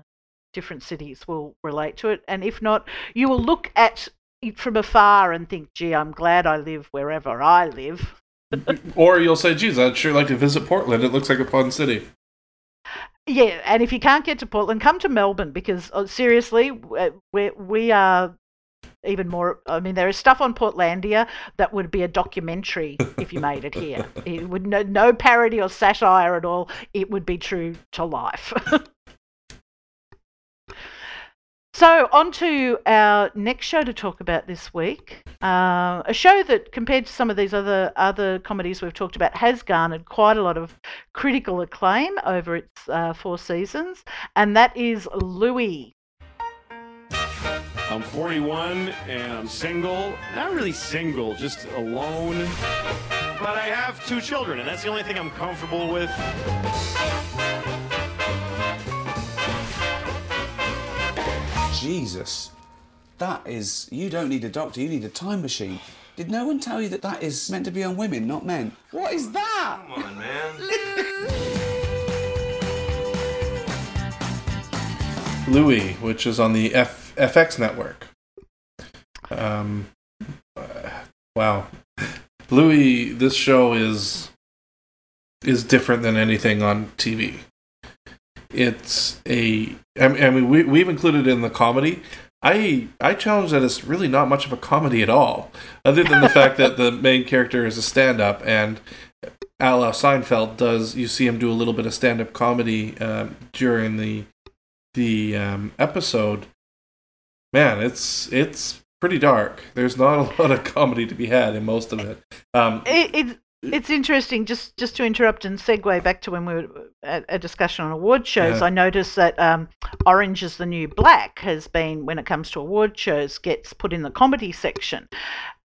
B: different cities will relate to it, and if not, you will look at from afar and think, "Gee, I'm glad I live wherever I live."
C: Or you'll say, geez, I'd sure like to visit Portland. It looks like a fun city.
B: Yeah, and if you can't get to Portland, come to Melbourne because uh, seriously, we we are even more. I mean, there is stuff on Portlandia that would be a documentary if you made it here. *laughs* It would no no parody or satire at all. It would be true to life. *laughs* So, on to our next show to talk about this week. Uh, a show that, compared to some of these other other comedies we've talked about, has garnered quite a lot of critical acclaim over its uh, four seasons, and that is Louie.
H: I'm 41 and I'm single. Not really single, just alone. But I have two children, and that's the only thing I'm comfortable with.
I: Jesus. That is. You don't need a doctor, you need a time machine. Did no one tell you that that is meant to be on women, not men? What is that?
H: Come on, man.
C: Louie, which is on the F- FX network. Um, uh, wow, Louie, this show is is different than anything on TV. It's a, I mean, we we've included it in the comedy. I I challenge that it's really not much of a comedy at all, other than the fact that the main character is a stand-up and. A la Seinfeld does you see him do a little bit of stand-up comedy um, during the the um, episode, man, it's it's pretty dark. There's not a lot of comedy to be had in most of it. Um,
B: It, it's it's interesting. Just just to interrupt and segue back to when we were at a discussion on award shows.
C: Yeah.
B: I noticed that um, Orange is the New Black has been, when it comes to award shows, gets put in the comedy section.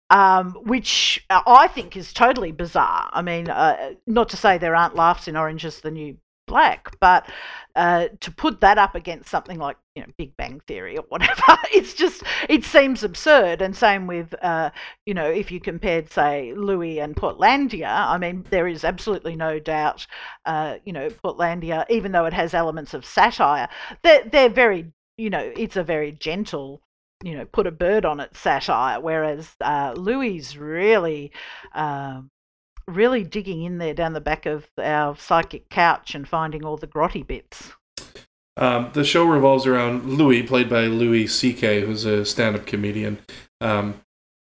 B: Um, which I think is totally bizarre. I mean, uh, not to say there aren't laughs in Orange is the New Black, but uh, to put that up against something like you know Big Bang Theory or *laughs* whatever, it's just it seems absurd. And same with uh, you know if you compared say Louie and Portlandia, I mean there is absolutely no doubt. Uh, you know Portlandia, even though it has elements of satire, they're they're very you know it's a very gentle you know put a bird on it satire, whereas uh, Louie really. Um, really digging in there down the back of our psychic couch and finding all the grotty bits.
C: Um, the show revolves around Louie, played by Louis C.K., who's a stand-up comedian. Um,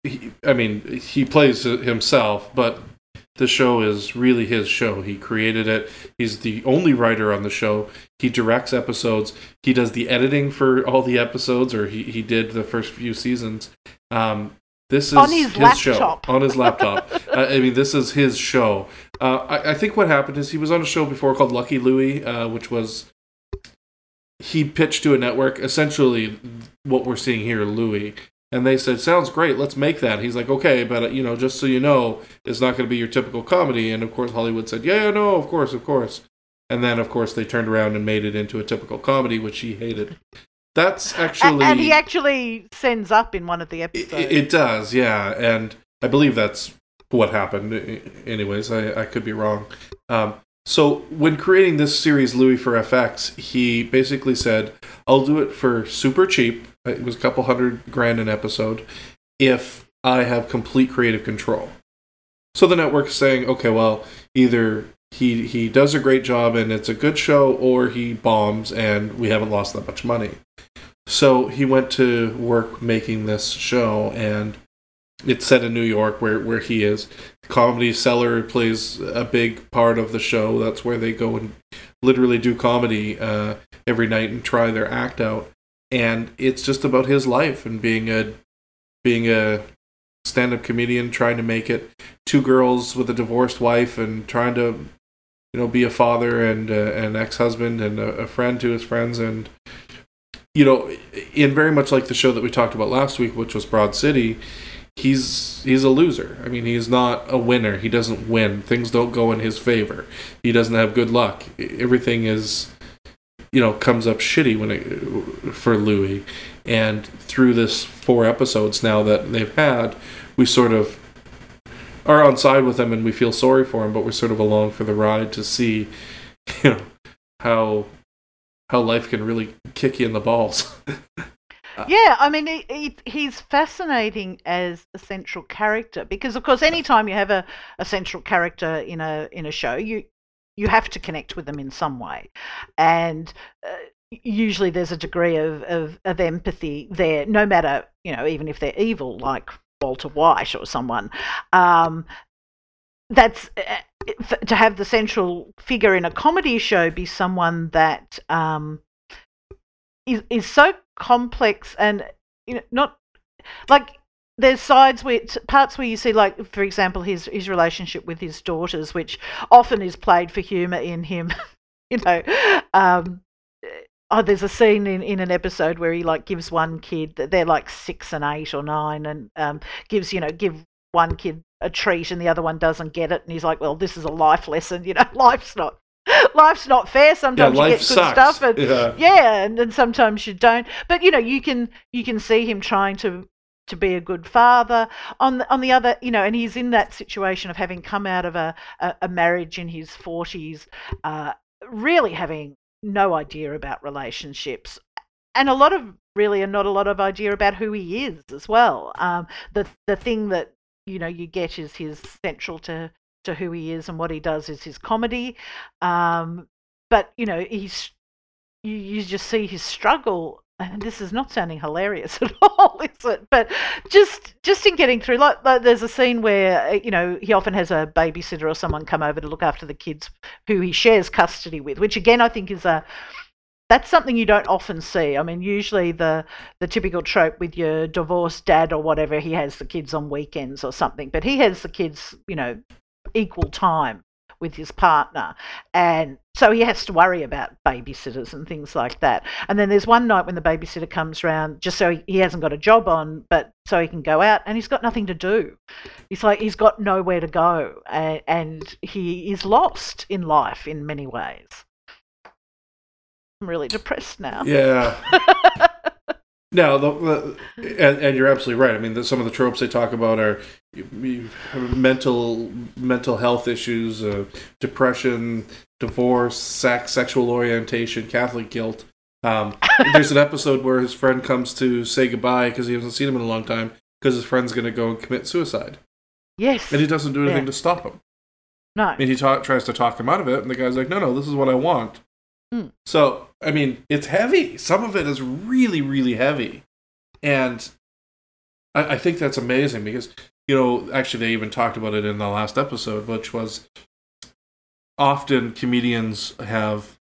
C: he, I mean, he plays himself, but the show is really his show. He created it. He's the only writer on the show. He directs episodes. He does the editing for all the episodes, or he, he did the first few seasons. Um, this is
B: On his
C: show
B: laptop.
C: on his laptop. *laughs* uh, I mean, this is his show. Uh, I, I think what happened is he was on a show before called Lucky Louie, uh, which was he pitched to a network essentially what we're seeing here, Louie, and they said, "Sounds great, let's make that." He's like, "Okay, but uh, you know, just so you know, it's not going to be your typical comedy." And of course, Hollywood said, "Yeah, no, of course, of course." And then, of course, they turned around and made it into a typical comedy, which he hated. That's actually
B: and he actually sends up in one of the episodes.
C: it, it does, yeah, and I believe that's what happened. Anyways, I, I could be wrong. Um, so when creating this series, Louie for FX, he basically said, "I'll do it for super cheap. It was a couple hundred grand an episode, if I have complete creative control." So the network's saying, "Okay, well, either." He, he does a great job and it's a good show, or he bombs and we haven't lost that much money. So he went to work making this show, and it's set in New York, where where he is. Comedy Cellar plays a big part of the show. That's where they go and literally do comedy uh, every night and try their act out. And it's just about his life and being a being a stand-up comedian, trying to make it. Two girls with a divorced wife and trying to, you know, be a father and uh, an ex-husband and a, a friend to his friends and you know, in very much like the show that we talked about last week, which was Broad City, he's he's a loser. I mean, he's not a winner. He doesn't win. Things don't go in his favor. He doesn't have good luck. Everything is, you know, comes up shitty when it for Louie. And through this four episodes now that they've had, we sort of are on side with him and we feel sorry for him, but we're sort of along for the ride to see, *laughs* you know, how how life can really kick you in the balls. *laughs*
B: Yeah, I mean, he, he, he's fascinating as a central character because, of course, anytime you have a, a central character in a in a show, you you have to connect with them in some way, and uh, usually there's a degree of, of, of empathy there, no matter you know, even if they're evil, like Walter White or someone. Um, that's uh, to have the central figure in a comedy show be someone that um, is is so complex and you know not like there's sides where parts where you see like for example his his relationship with his daughters which often is played for humor in him *laughs* you know um oh there's a scene in, in an episode where he like gives one kid that they're like six and eight or nine and um gives you know give one kid a treat and the other one doesn't get it and he's like well this is a life lesson *laughs* you know life's not life's not fair sometimes you
C: life
B: get good
C: sucks.
B: stuff and
C: Yeah.
B: yeah and then sometimes you don't but you know you can you can see him trying to to be a good father on the, on the other you know and he's in that situation of having come out of a a, a marriage in his 40s uh, really having no idea about relationships and a lot of really and not a lot of idea about who he is as well. Um, the the thing that you know you get is his central to to who he is and what he does is his comedy. Um, but you know he's you, you just see his struggle and this is not sounding hilarious *laughs* at all is it but just just in getting through like, like there's a scene where uh, you know he often has a babysitter or someone come over to look after the kids who he shares custody with which again i think is a that's something you don't often see. I mean, usually the the typical trope with your divorced dad or whatever, he has the kids on weekends or something, but he has the kids, you know, equal time with his partner, and so he has to worry about babysitters and things like that. And then there's one night when the babysitter comes round, just so he, he hasn't got a job on, but so he can go out, and he's got nothing to do. He's like he's got nowhere to go, and, and he is lost in life in many ways. I'm really depressed now.
C: Yeah. *laughs* no, the, the, and, and you're absolutely right. I mean, the, some of the tropes they talk about are you- you- mental mental health issues, uh, depression, divorce, sex, sexual orientation, Catholic guilt. Um, *laughs* there's an episode where his friend comes to say goodbye because he hasn't seen him in a long time because his friend's going to go and commit suicide,
B: Yes.
C: and he doesn't do anything
B: Yeah.
C: to stop him.
B: No.
C: And he ta- tries to talk him out of it, and the guy's like, "No, no, this is what I want."
B: Mm.
C: So, I mean, it's heavy. Some of it is really, really heavy, and I, I think that's amazing because you know, actually, they even talked about it in the last episode, which was often comedians have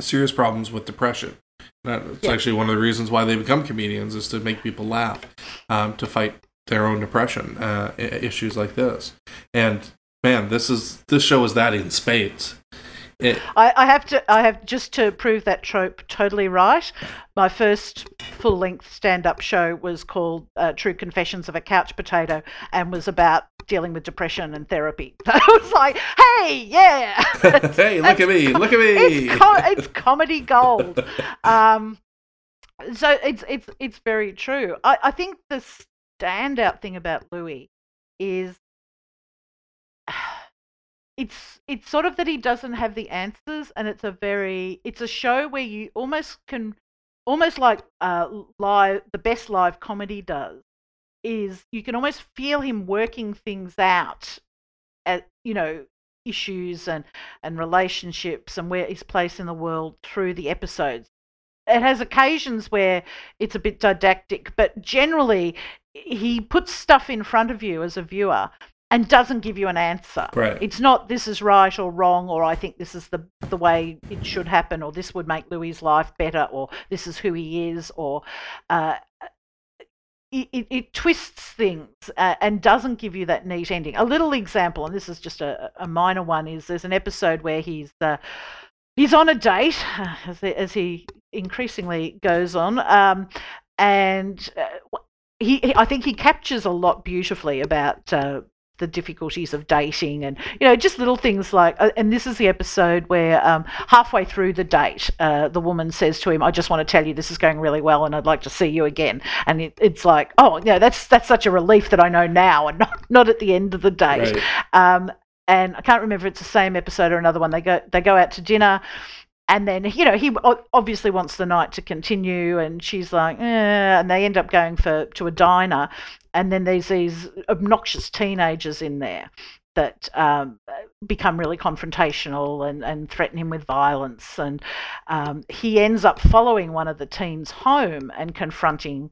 C: serious problems with depression. That's
B: Yeah.
C: actually one of the reasons why they become comedians is to make people laugh, um, to fight their own depression uh, issues like this. And man, this is this show is that in spades. It,
B: I, I have to. I have just to prove that trope totally right. My first full-length stand-up show was called uh, "True Confessions of a Couch Potato" and was about dealing with depression and therapy. *laughs* I was like, "Hey, yeah, *laughs*
C: hey, look at me, look at me.
B: it's, co- it's comedy gold." *laughs* Um, so it's it's it's very true. I, I think the standout thing about Louie is it's it's sort of that he doesn't have the answers and it's a very it's a show where you almost can almost like uh live the best live comedy does is you can almost feel him working things out at you know issues and and relationships and where his place in the world through the episodes. It has occasions where it's a bit didactic but generally he puts stuff in front of you as a viewer and doesn't give you an answer.
C: Right.
B: It's not this is right or wrong, or I think this is the the way it should happen, or this would make Louie's life better, or this is who he is, or uh, it, it, it twists things uh, and doesn't give you that neat ending. A little example, and this is just a, a minor one, is there's an episode where he's uh, he's on a date *sighs* as, he- as he increasingly goes on, um, and uh, he, he I think he captures a lot beautifully about. Uh, the difficulties of dating and you know just little things like uh, and this is the episode where um, halfway through the date uh, the woman says to him i just want to tell you this is going really well and i'd like to see you again. And it, it's like oh yeah that's that's such a relief that i know now and not, not at the end of the date.
C: Right.
B: um, and i can't remember if it's the same episode or another one. They go they go out to dinner and then you know he obviously wants the night to continue and she's like eh, and they end up going for to a diner and then there's these obnoxious teenagers in there that um, become really confrontational and, and threaten him with violence and um, he ends up following one of the teens home and confronting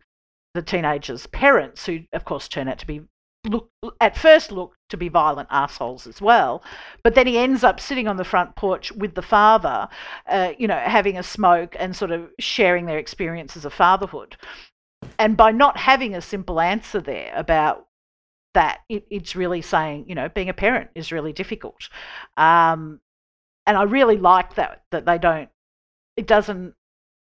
B: the teenagers parents who of course turn out to be look at first look to be violent assholes as well but then he ends up sitting on the front porch with the father uh, you know having a smoke and sort of sharing their experiences of fatherhood and by not having a simple answer there about that it, it's really saying you know being a parent is really difficult um, and i really like that that they don't it doesn't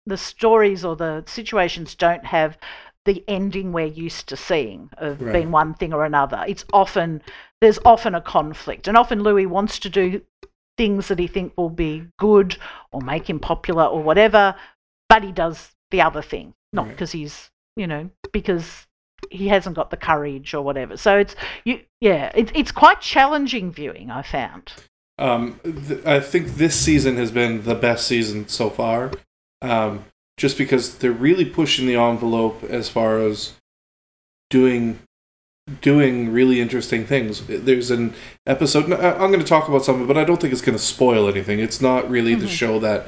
B: the stories or the situations don't have the ending we're used to seeing of
C: Right.
B: being one thing or another it's often there's often a conflict and often louie wants to do things that he think will be good or make him popular or whatever but he does the other thing not
C: Right.
B: because he's you know because he hasn't got the courage or whatever so it's you yeah it, it's quite challenging viewing i found
C: Um, th- I think this season has been the best season so far, um, just because they're really pushing the envelope as far as doing doing really interesting things. There's an episode. I'm going to talk about something, but I don't think it's going to spoil anything. It's not really the
B: Mhm.
C: show that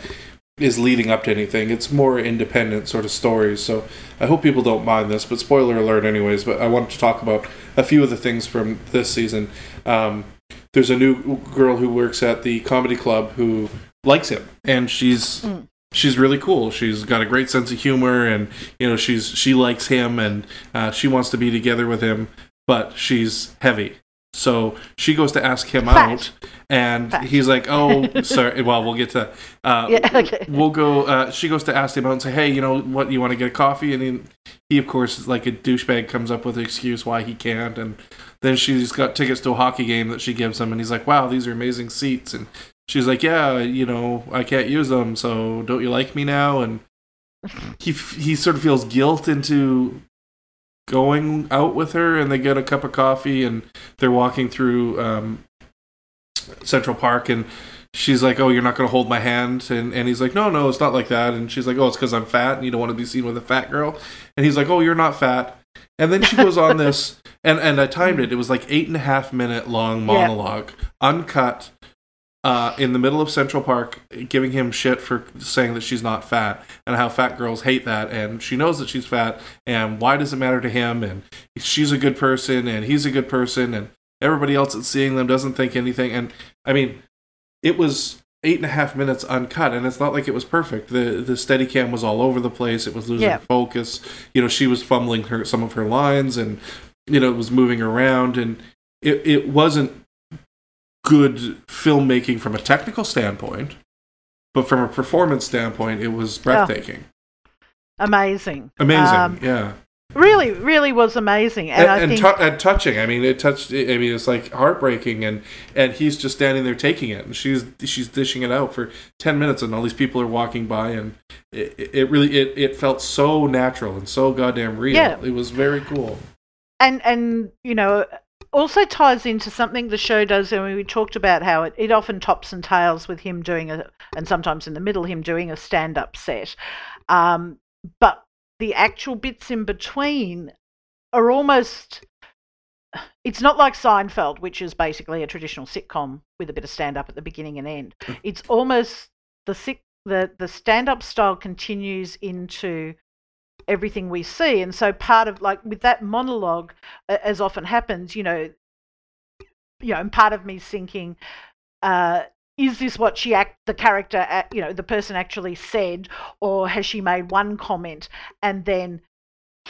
C: is leading up to anything. It's more independent sort of stories. So I hope people don't mind this, but spoiler alert, anyways. But I wanted to talk about a few of the things from this season. Um, there's a new girl who works at the comedy club who likes him, and she's
B: Mm.
C: she's really cool. She's got a great sense of humor, and you know she's she likes him, and uh, she wants to be together with him, but she's heavy. So she goes to ask him
B: Fat.
C: out, and
B: Fat.
C: he's like, "Oh, *laughs* sorry." Well, we'll get to. Uh,
B: Yeah, okay.
C: We'll go. Uh, she goes to ask him out and say, "Hey, you know what? You want to get a coffee?" And he, he of course, like a douchebag, comes up with an excuse why he can't, and then she's got tickets to a hockey game that she gives him, and he's like, "Wow, these are amazing seats." And she's like, "Yeah, you know, I can't use them, so don't you like me now?" And he he sort of feels guilt into going out with her, and they get a cup of coffee, and they're walking through um, Central Park, and she's like, "Oh, you're not going to hold my hand," and and he's like, "No, no, it's not like that." And she's like, "Oh, it's because I'm fat, and you don't want to be seen with a fat girl." And he's like, "Oh, you're not fat." And then she *laughs* goes on this, and and I timed it. It was like eight and a half minute long monologue, uncut, uh, in the middle of Central Park, giving him shit for saying that she's not fat and how fat girls hate that, and she knows that she's fat, and why does it matter to him? And she's a good person, and he's a good person, and everybody else that's seeing them doesn't think anything. And I mean, it was eight and a half minutes uncut, and it's not like it was perfect. the The steady cam was all over the place; it was losing
B: Yeah.
C: focus. You know, she was fumbling her some of her lines, and you know, it was moving around, and it it wasn't good filmmaking from a technical standpoint, but from a performance standpoint, it was breathtaking,
B: Amazing.
C: amazing.
B: Um,
C: yeah,
B: really, really was amazing. And,
C: and,
B: I
C: and,
B: think
C: tou- and touching. I mean, it touched. I mean, it's like heartbreaking, and and he's just standing there taking it, and she's she's dishing it out for ten minutes, and all these people are walking by, and it, it- it really it, it felt so natural and so goddamn real.
B: Yeah.
C: It was very cool.
B: and and you know also ties into something the show does and we talked about how it, it often tops and tails with him doing a and sometimes in the middle him doing a stand-up set um, but the actual bits in between are almost it's not like Seinfeld, which is basically a traditional sitcom with a bit of stand up at the beginning and end. It's almost the the the stand up style continues into everything we see, and so part of like with that monologue, as often happens, you know, you know, and part of me thinking. Uh, is this what she act the character you know the person actually said or has she made one comment and then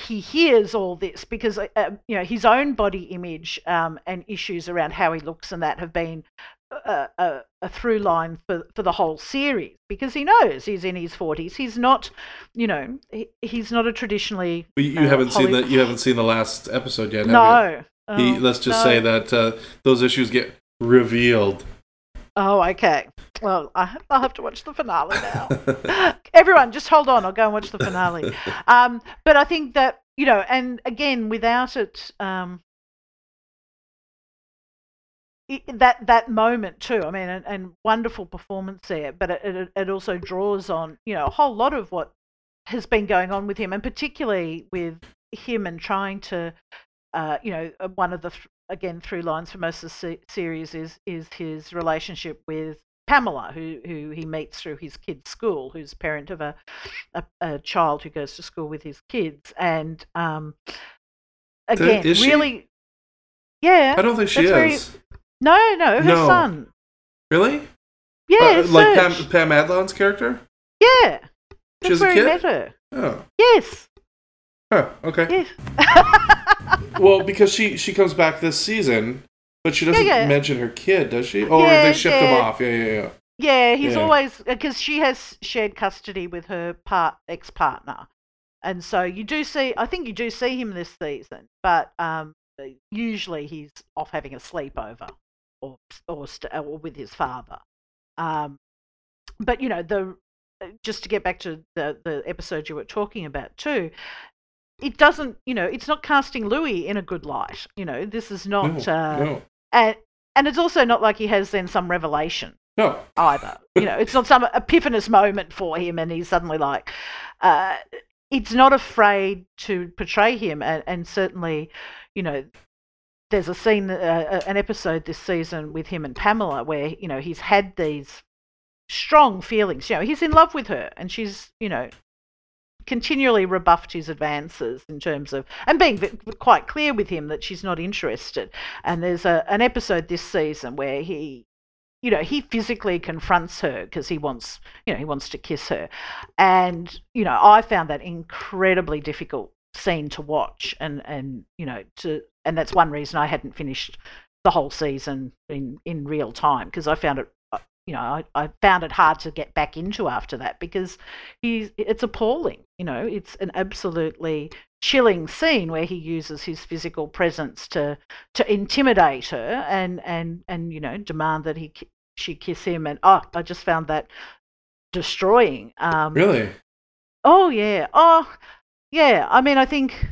B: he hears all this because uh, uh, you know his own body image um, and issues around how he looks and that have been a, a, a through line for, for the whole series because he knows he's in his 40s he's not you know he, he's not a traditionally
C: you, you
B: uh,
C: haven't seen the you haven't seen the last episode yet. Have
B: no
C: You? He,
B: Oh,
C: let's just
B: no.
C: say that uh, those issues get revealed.
B: Oh, okay. Well, I, I'll have to watch the finale now. *laughs* *laughs* Everyone, just hold on. I'll go and watch the finale. *laughs* Um, but I think that you know, and again, without it, um, that that moment too. I mean, and, and wonderful performance there. But it, it it also draws on you know a whole lot of what has been going on with him, and particularly with him and trying to uh, you know, uh, one of the th- again through lines for most of the se- series is is his relationship with Pamela, who who he meets through his kid's school, who's parent of a a, a child who goes to school with his kids, and um, again,
C: is
B: really, yeah.
C: I don't think she
B: that's very-
C: is.
B: No, no, her
C: No.
B: son.
C: Really?
B: Yeah,
C: Uh, like Pam, Pam Adlon's character?
B: Yeah,
C: she's a kid?
B: met her.
C: Oh.
B: Yes,
C: Huh, okay.
B: yes. *laughs*
C: Well, because she she comes back this season, but she doesn't
B: yeah.
C: mention her kid, does she? Oh,
B: Yeah,
C: they shipped him off. Yeah, yeah, yeah.
B: Yeah, he's
C: Yeah.
B: always because she has shared custody with her part ex partner, and so you do see. I think you do see him this season, but um, usually he's off having a sleepover or or, st- or with his father. Um, but you know the just to get back to the the episode you were talking about too. It doesn't, you know, it's not casting Louie in a good light. You know, this is not,
C: No,
B: uh,
C: no,
B: and and it's also not like he has then some revelation
C: no.
B: either. You know, it's not some epiphanous moment for him, and he's suddenly like, uh, it's not afraid to portray him, and, and certainly, you know, there's a scene, uh, an episode this season with him and Pamela where you know he's had these strong feelings. You know, he's in love with her, and she's you know continually rebuffed his advances in terms of and being quite clear with him that she's not interested. And there's a, an episode this season where he you know he physically confronts her because he wants you know he wants to kiss her and you know i found that incredibly difficult scene to watch and and you know to and that's one reason i hadn't finished the whole season in in real time because i found it uh, you know I, I found it hard to get back into after that because he's it's appalling you know it's an absolutely chilling scene where he uses his physical presence to to intimidate her and and and you know demand that he she kiss him and oh I just found that destroying um
C: Really?
B: oh yeah oh yeah I mean I think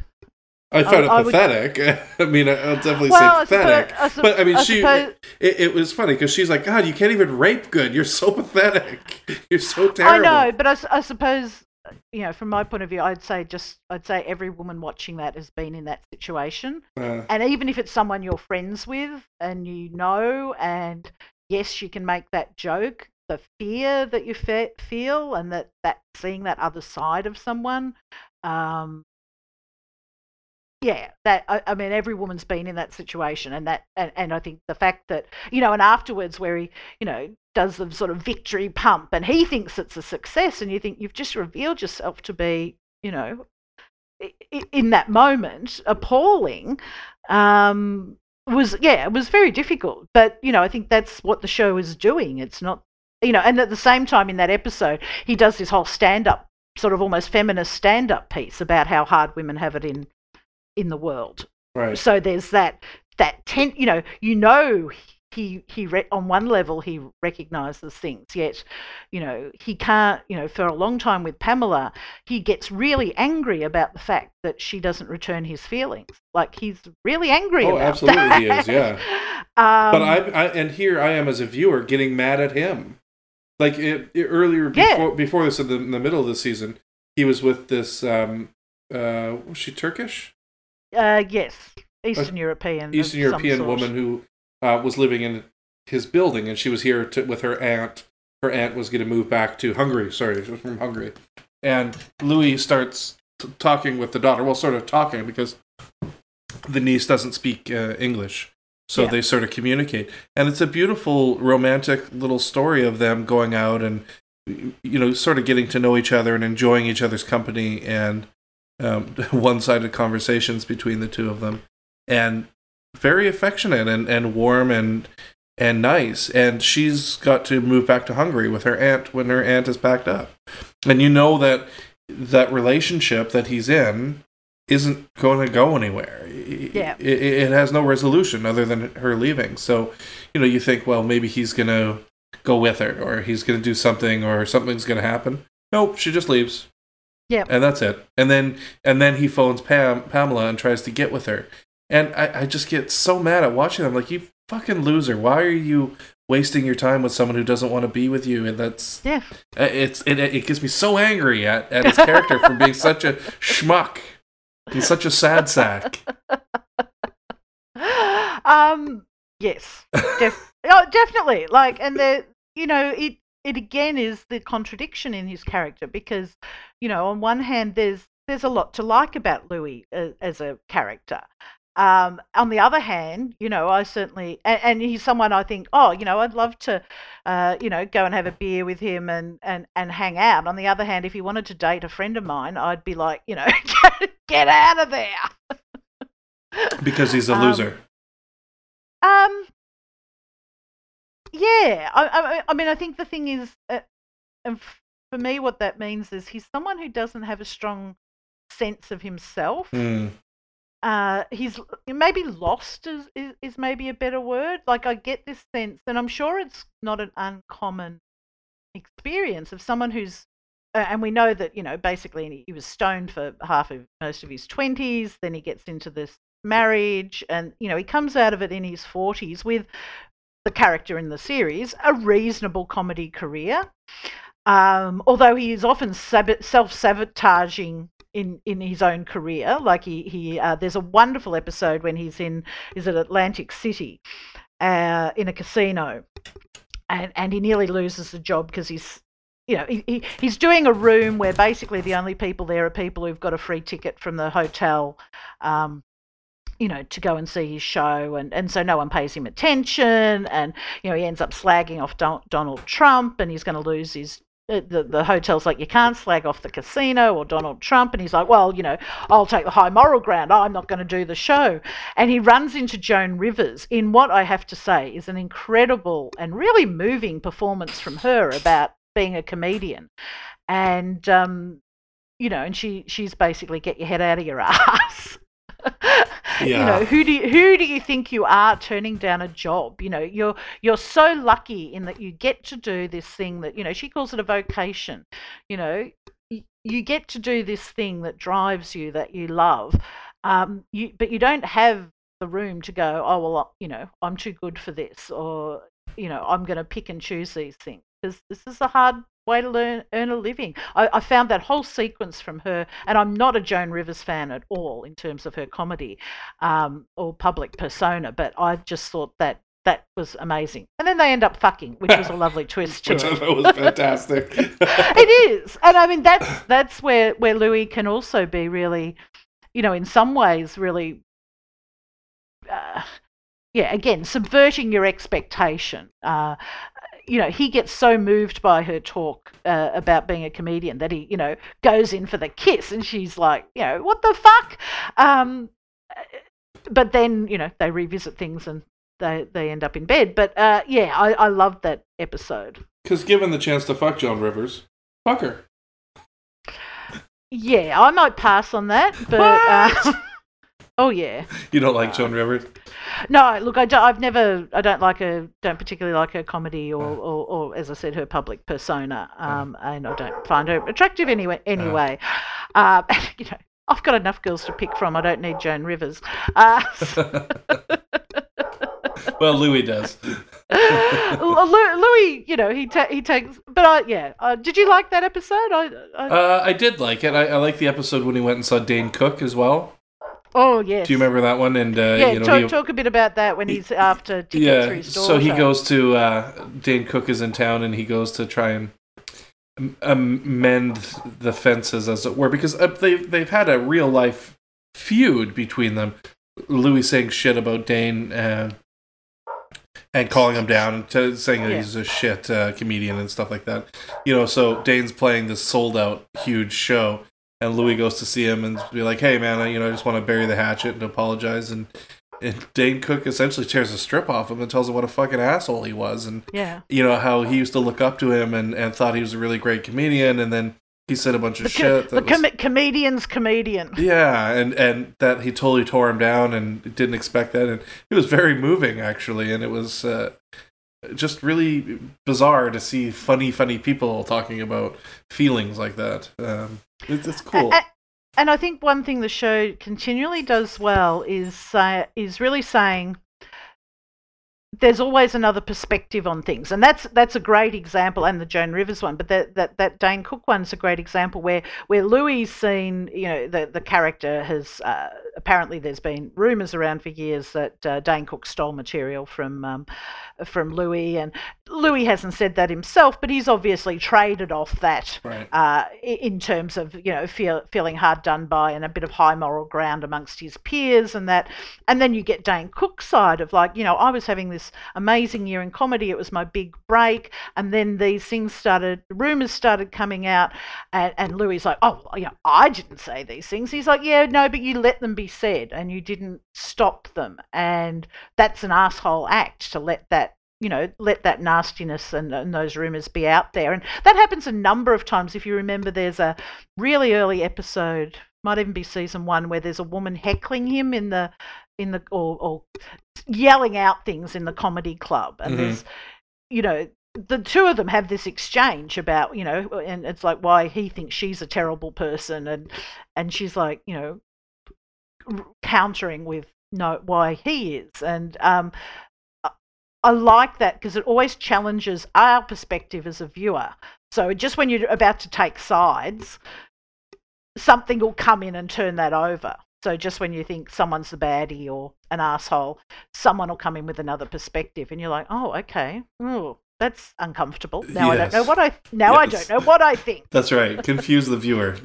C: I found
B: I
C: it
B: would-
C: pathetic. *laughs* I mean, I- I'll definitely
B: Well,
C: say pathetic.
B: I sup-
C: but I mean, she.
B: suppose-
C: It, it was funny because she's like, God, you can't even rape good. You're so *laughs* pathetic. You're so terrible."
B: I know but I, suppose you know, from my point of view, I'd say just I'd say every woman watching that has been in that situation,
C: Uh,
B: and even if it's someone you're friends with and you know, and yes, you can make that joke. The fear that you fe- feel, and that that seeing that other side of someone, um, yeah, that I, I mean, every woman's been in that situation, and that, and, and I think the fact that you know, and afterwards, where he, you know, does the sort of victory pump, and he thinks it's a success, and you think you've just revealed yourself to be, you know, in that moment, appalling. Um, was yeah, it was very difficult, but you know, I think that's what the show is doing. It's not, you know, and at the same time, in that episode, he does this whole stand-up, sort of almost feminist stand-up piece about how hard women have it in in the world.
C: right.
B: So there's that that ten, you know, you know he he re- on one level he recognizes things, yet you know he can't. You know, for a long time with Pamela, he gets really angry about the fact that she doesn't return his feelings. Like he's really angry.
C: Oh, absolutely
B: that.
C: he is, yeah. *laughs*
B: Um,
C: but I, I and here I am as a viewer getting mad at him. Like it, it- earlier
B: Yeah.
C: before before this in the, in the middle of the season, he was with this. Um, uh, was she Turkish?
B: Uh, yes, Eastern European,
C: Eastern European woman who uh, was living in his building, and she was here to, with her aunt. Her aunt was going to move back to Hungary. Sorry, she was from Hungary, and Louie starts t- talking with the daughter. Well, sort of talking because the niece doesn't speak uh, English, so
B: Yeah.
C: they sort of communicate, and it's a beautiful, romantic little story of them going out and you know, sort of getting to know each other and enjoying each other's company and um, *laughs* one-sided conversations between the two of them, and very affectionate and, and warm and and nice. And she's got to move back to Hungary with her aunt when her aunt is packed up, and you know that that relationship that he's in isn't going to go anywhere.
B: Yeah.
C: It, it, it has no resolution other than her leaving. So, you know, you think, well, maybe he's going to go with her or he's going to do something or something's going to happen. Nope, she just leaves.
B: Yep.
C: And that's it. And then and then he phones Pam Pamela and tries to get with her. And I, I just get so mad at watching them. Like, you fucking loser. Why are you wasting your time with someone who doesn't want to be with you? And that's
B: Yeah.
C: uh, it's it, it gets me so angry at, at his character for being such a schmuck He's such a sad sack. *laughs*
B: um yes def- oh, definitely like and the you know it it again is the contradiction in his character because you know on one hand there's there's a lot to like about louie as, as a character um, on the other hand, you know, I certainly, and, and he's someone I think, oh, you know, I'd love to, uh, you know, go and have a beer with him and, and, and hang out. On the other hand, if he wanted to date a friend of mine, I'd be like, you know, *laughs* get out of there.
C: Because he's a
B: Um,
C: loser.
B: Um. Yeah, I, I, I mean, I think the thing is, uh, and for me, what that means is he's someone who doesn't have a strong sense of himself.
C: Hmm.
B: Uh, he's maybe lost is, is is maybe a better word. Like I get this sense, and I'm sure it's not an uncommon experience of someone who's uh, and we know that you know basically he was stoned for half of most of his 20s then he gets into this marriage and you know he comes out of it in his 40s with the character in the series a reasonable comedy career. Um, although he is often sab- self-sabotaging in, in his own career like he, he uh, there's a wonderful episode when he's in is it atlantic city uh, in a casino and, and he nearly loses the job because he's you know, he, he, he's doing a room where basically the only people there are people who've got a free ticket from the hotel, um, you know, to go and see his show, and, and so no one pays him attention, and you know he ends up slagging off Don, Donald Trump, and he's going to lose his. uh, The, the hotel's like you can't slag off the casino or Donald Trump, and he's like, well, you know, I'll take the high moral ground. I'm not going to do the show, and he runs into Joan Rivers in what I have to say is an incredible and really moving performance from her about being a comedian, and um, you know, and she she's basically get your head out of your *laughs* ass. *laughs* You know, who do you, who do you think you are turning down a job? You know, you're you're so lucky in that you get to do this thing that, you know, she calls it a vocation. You know, you get to do this thing that drives you that you love. Um, you but you don't have the room to go, oh well, you know, I'm too good for this or you know, I'm going to pick and choose these things because this is a hard way to learn earn a living. I, I found that whole sequence from her, and I'm not a Joan Rivers fan at all in terms of her comedy um, or public persona, but I just thought that that was amazing. And then they end up fucking, which was a *laughs* lovely twist
C: Which I
B: it.
C: thought was fantastic. *laughs*
B: it is, and I mean that's that's where where Louie can also be really, you know, in some ways really, uh, yeah, again subverting your expectation. Uh, you know, he gets so moved by her talk uh, about being a comedian that he, you know, goes in for the kiss, and she's like, you know, what the fuck. Um, but then you know they revisit things and they they end up in bed. But uh, yeah, I I loved that episode.
C: Because given the chance to fuck Joan Rivers, fuck her.
B: Yeah, I might pass on that, but uh, oh yeah, *laughs*
C: You don't like Joan Rivers?
B: no. Look, I don't, I've never, I don't like her, don't particularly like her comedy or, or, or as I said, her public persona, um, and I don't find her attractive anyway. Anyway, *laughs* uh, you know, I've got enough girls to pick from. I don't need Joan Rivers. Uh, *laughs*
C: Well, Louie does.
B: Louie, you know, he ta- he takes, but I, yeah. Uh, did you like that episode? I, I
C: Uh, I did like it. I, I like the episode when he went and saw Dane Cook as well.
B: Oh yes.
C: Do you remember that one? And uh,
B: Yeah,
C: you know,
B: talk,
C: he,
B: talk a bit about that when he's after tickets for
C: yeah. So he goes to uh, Dane Cook is in town, and he goes to try and um, mend the fences, as it were, because uh, they they've had a real life feud between them. Louie saying shit about Dane and and calling him down and saying that
B: Yeah.
C: he's a shit uh, comedian and stuff like that. You know, so Dane's playing this sold out huge show, and Louie goes to see him and be like, "Hey, man, I, you know, I just want to bury the hatchet and apologize." And and Dane Cook essentially tears a strip off him and tells him what a fucking asshole he was, and
B: Yeah.
C: you know how he used to look up to him and, and thought he was a really great comedian, and then he said a bunch of
B: The,
C: shit.
B: the
C: That was,
B: com- comedian's comedian.
C: yeah, and and that he totally tore him down and didn't expect that, and it was very moving actually, and it was uh, just really bizarre to see funny, funny people talking about feelings like that. Um, it's, it's cool.
B: A- a- and I think one thing the show continually does well is say, is really saying there's always another perspective on things, and that's that's a great example, and the Joan Rivers one, but that that, that Dane Cook one's a great example where where Louie seen, you know, the the character has uh, apparently there's been rumours around for years that uh, Dane Cook stole material from um, from Louie, and Louie hasn't said that himself, but he's obviously traded off that
C: Right.
B: uh, in terms of you know feel, feeling hard done by and a bit of high moral ground amongst his peers and that and then you get Dane Cook's side of like you know I was having this amazing year in comedy it was my big break and then these things started rumors started coming out and, and Louie like oh well, yeah I didn't say these things he's like yeah no but you let them be said and you didn't stop them and that's an asshole act to let that you know, let that nastiness and, and those rumors be out there. And that happens a number of times. If you remember, there's a really early episode, might even be season one, where there's a woman heckling him in the in the or, or yelling out things in the comedy club, and
C: Mhm.
B: there's you know. The two of them have this exchange about, you know, and it's like why he thinks she's a terrible person, and and she's like, you know, countering with no why he is, and um, I like that because it always challenges our perspective as a viewer. So just when you're about to take sides, something will come in and turn that over. So just when you think someone's the baddie or an asshole, someone will come in with another perspective, and you're like, oh, okay, oh, that's uncomfortable. Now I don't know what I now I don't know what I think.
C: That's right. Confuse the viewer.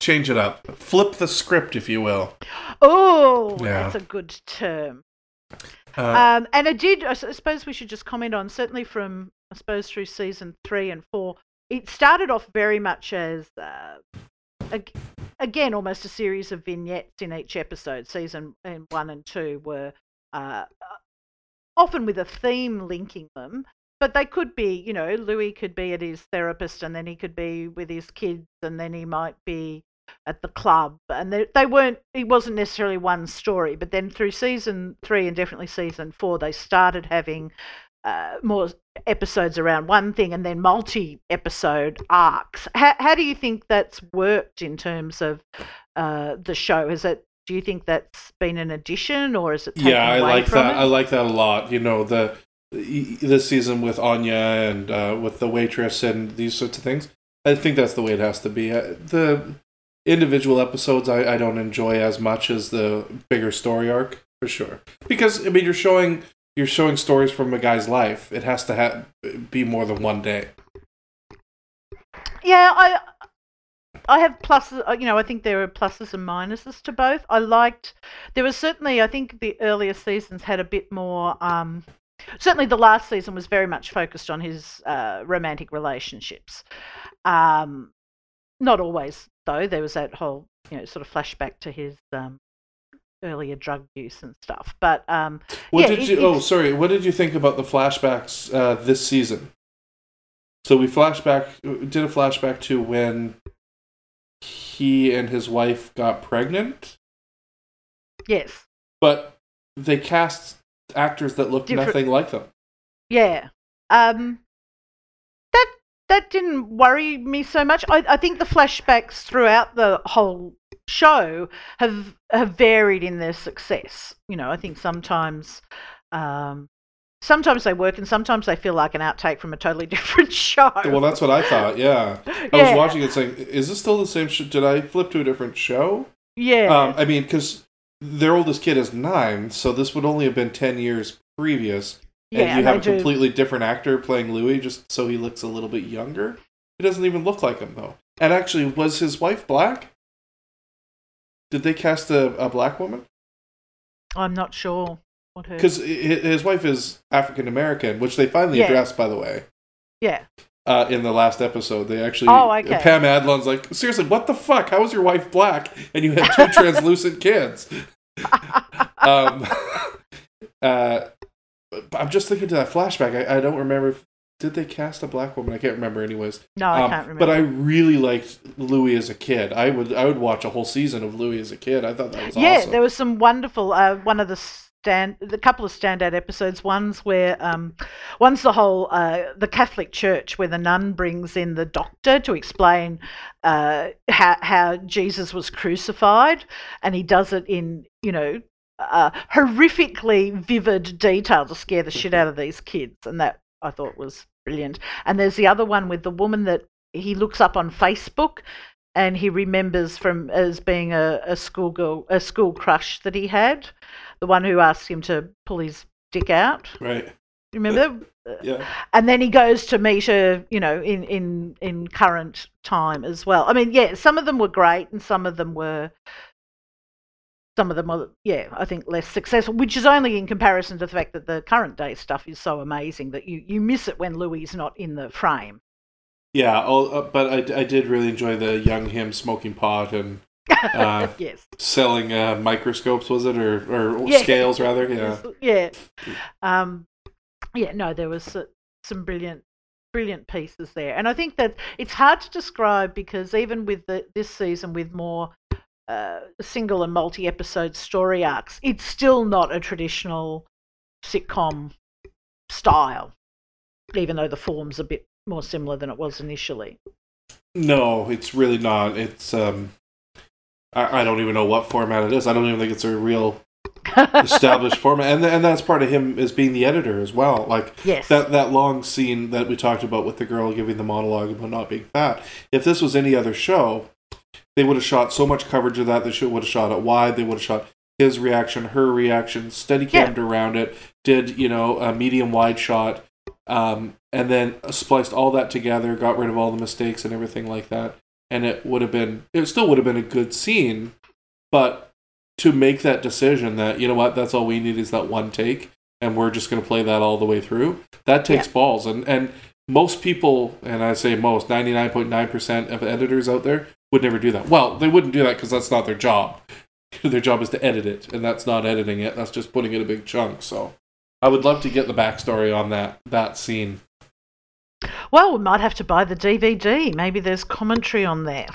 C: Change it up. Flip the script, if you will.
B: Oh,
C: Yeah.
B: that's a good term.
C: Uh,
B: Um, and I did. I suppose we should just comment on certainly from I suppose through season three and four. It started off very much as uh, ag- again almost a series of vignettes in each episode. Season and one and two were uh, often with a theme linking them. But they could be, you know, Louie could be at his therapist, and then he could be with his kids, and then he might be at the club and they, they weren't it wasn't necessarily one story but then through season three and definitely season four they started having uh, more episodes around one thing and then multi episode arcs how, how do you think that's worked in terms of uh, the show is it do you think that's been an addition or is it
C: yeah, I like that.
B: it?
C: I like that a lot. You know, the this season with Amia and uh, with the waitress and these sorts of things. I think that's the way it has to be. Uh, the individual episodes I, I don't enjoy as much as the bigger story arc for sure. Because I mean, you're showing you're showing stories from a guy's life. It has to ha- be more than one day.
B: Yeah, I I have pluses. uh, You know, I think there are pluses and minuses to both. I liked. There was certainly, I think, the earlier seasons had a bit more. Um, certainly, the last season was very much focused on his uh, romantic relationships. Um, not always, though. There was that whole, you know, sort of flashback to his um, earlier drug use and stuff. But um,
C: What
B: yeah,
C: did
B: it-
C: you? Oh, sorry. What did you think about the flashbacks uh, this season? So we flashback did a flashback to when he and his wife got pregnant,
B: yes,
C: but they cast actors that looked
B: Different-
C: nothing like them.
B: Yeah. Um that that didn't worry me so much. I, I think the flashbacks throughout the whole show have have varied in their success. You know, I think sometimes um sometimes they work and sometimes they feel like an outtake from a totally *laughs* different show.
C: Well, that's what I thought. Yeah, I
B: Yeah.
C: was watching it saying, "Is this still the same? Sh- did I flip to a different show?"
B: yeah.
C: Um, I mean, because their oldest kid is nine, so this would only have been ten years previous.
B: yeah,
C: and you have a completely different actor playing Louie, just so he looks a little bit younger. He doesn't even look like him though. And actually, was his wife black? Did they cast a, a black woman?
B: I'm not sure what her
C: Because his wife is African American, which they finally
B: Yeah.
C: addressed, by the way,
B: Yeah.
C: Uh, in the last episode. They actually,
B: Oh, okay.
C: Pam Adlon's like, seriously, what the fuck? How was your wife black and you had two *laughs* translucent kids? *laughs* um, *laughs* uh, I'm just thinking to that flashback. I, I don't remember. If, did they cast a black woman? I can't remember. Anyways,
B: No, I
C: Um,
B: can't remember.
C: But I really liked Louie as a kid. I would I would watch a whole season of Louie as a kid. I thought that was awesome.
B: yeah,
C: awesome.
B: there was some wonderful. Uh, one of the stand, the couple of standout episodes. One's where, um, one's the whole uh, the Catholic Church, where the nun brings in the doctor to explain uh, how how Jesus was crucified, and he does it in you know. Uh, horrifically vivid detail to scare the shit out of these kids, and that I thought was brilliant. And there's the other one with the woman that he looks up on Facebook, and he remembers from as being a, a schoolgirl, a school crush that he had, the one who asked him to pull his dick out.
C: right.
B: Remember? *laughs*
C: Yeah.
B: And then he goes to meet her, you know, in in in current time as well. I mean, yeah, some of them were great, and some of them were. Some of them were, yeah, I think less successful, which is only in comparison to the fact that the current day stuff is so amazing that you, you miss it when Louie is not in the frame.
C: Yeah. Oh, uh, but I, I did really enjoy the young him smoking pot and Uh, *laughs*
B: yes.
C: selling uh, microscopes. Was it or or
B: Yeah.
C: scales rather? Yeah.
B: yeah um yeah no there was uh, some brilliant brilliant pieces there and i think that it's hard to describe because even with the, this season with more uh, single and multi-episode story arcs it's still not a traditional sitcom style even though the form's a bit more similar than it was initially
C: No, it's really not. It's um, I, I don't even know what format it is. I don't even think it's a real *laughs* established format, and and that's part of him as being the editor as well. Like
B: yes
C: that that long scene that we talked about with the girl giving the monologue about not being fat. If this was any other show, they would have shot so much coverage of that. They should would have shot it wide. They would have shot his reaction, her reaction, steady cammed around it. Did you know a medium wide shot, um, and then spliced all that together. Got rid of all the mistakes and everything like that. And it would have been. It still would have been a good scene, but to make that decision that you know what that's all we need is that one take and we're just going to play that all the way through that takes balls. And and most people and i say most 99.9% of editors out there would never do that. Well they wouldn't do that because that's not their job. *laughs* Their job is to edit it and that's not editing it. That's just putting in a big chunk. So i would love to get the backstory on that that scene
B: well we might have to buy the dvd maybe there's commentary on there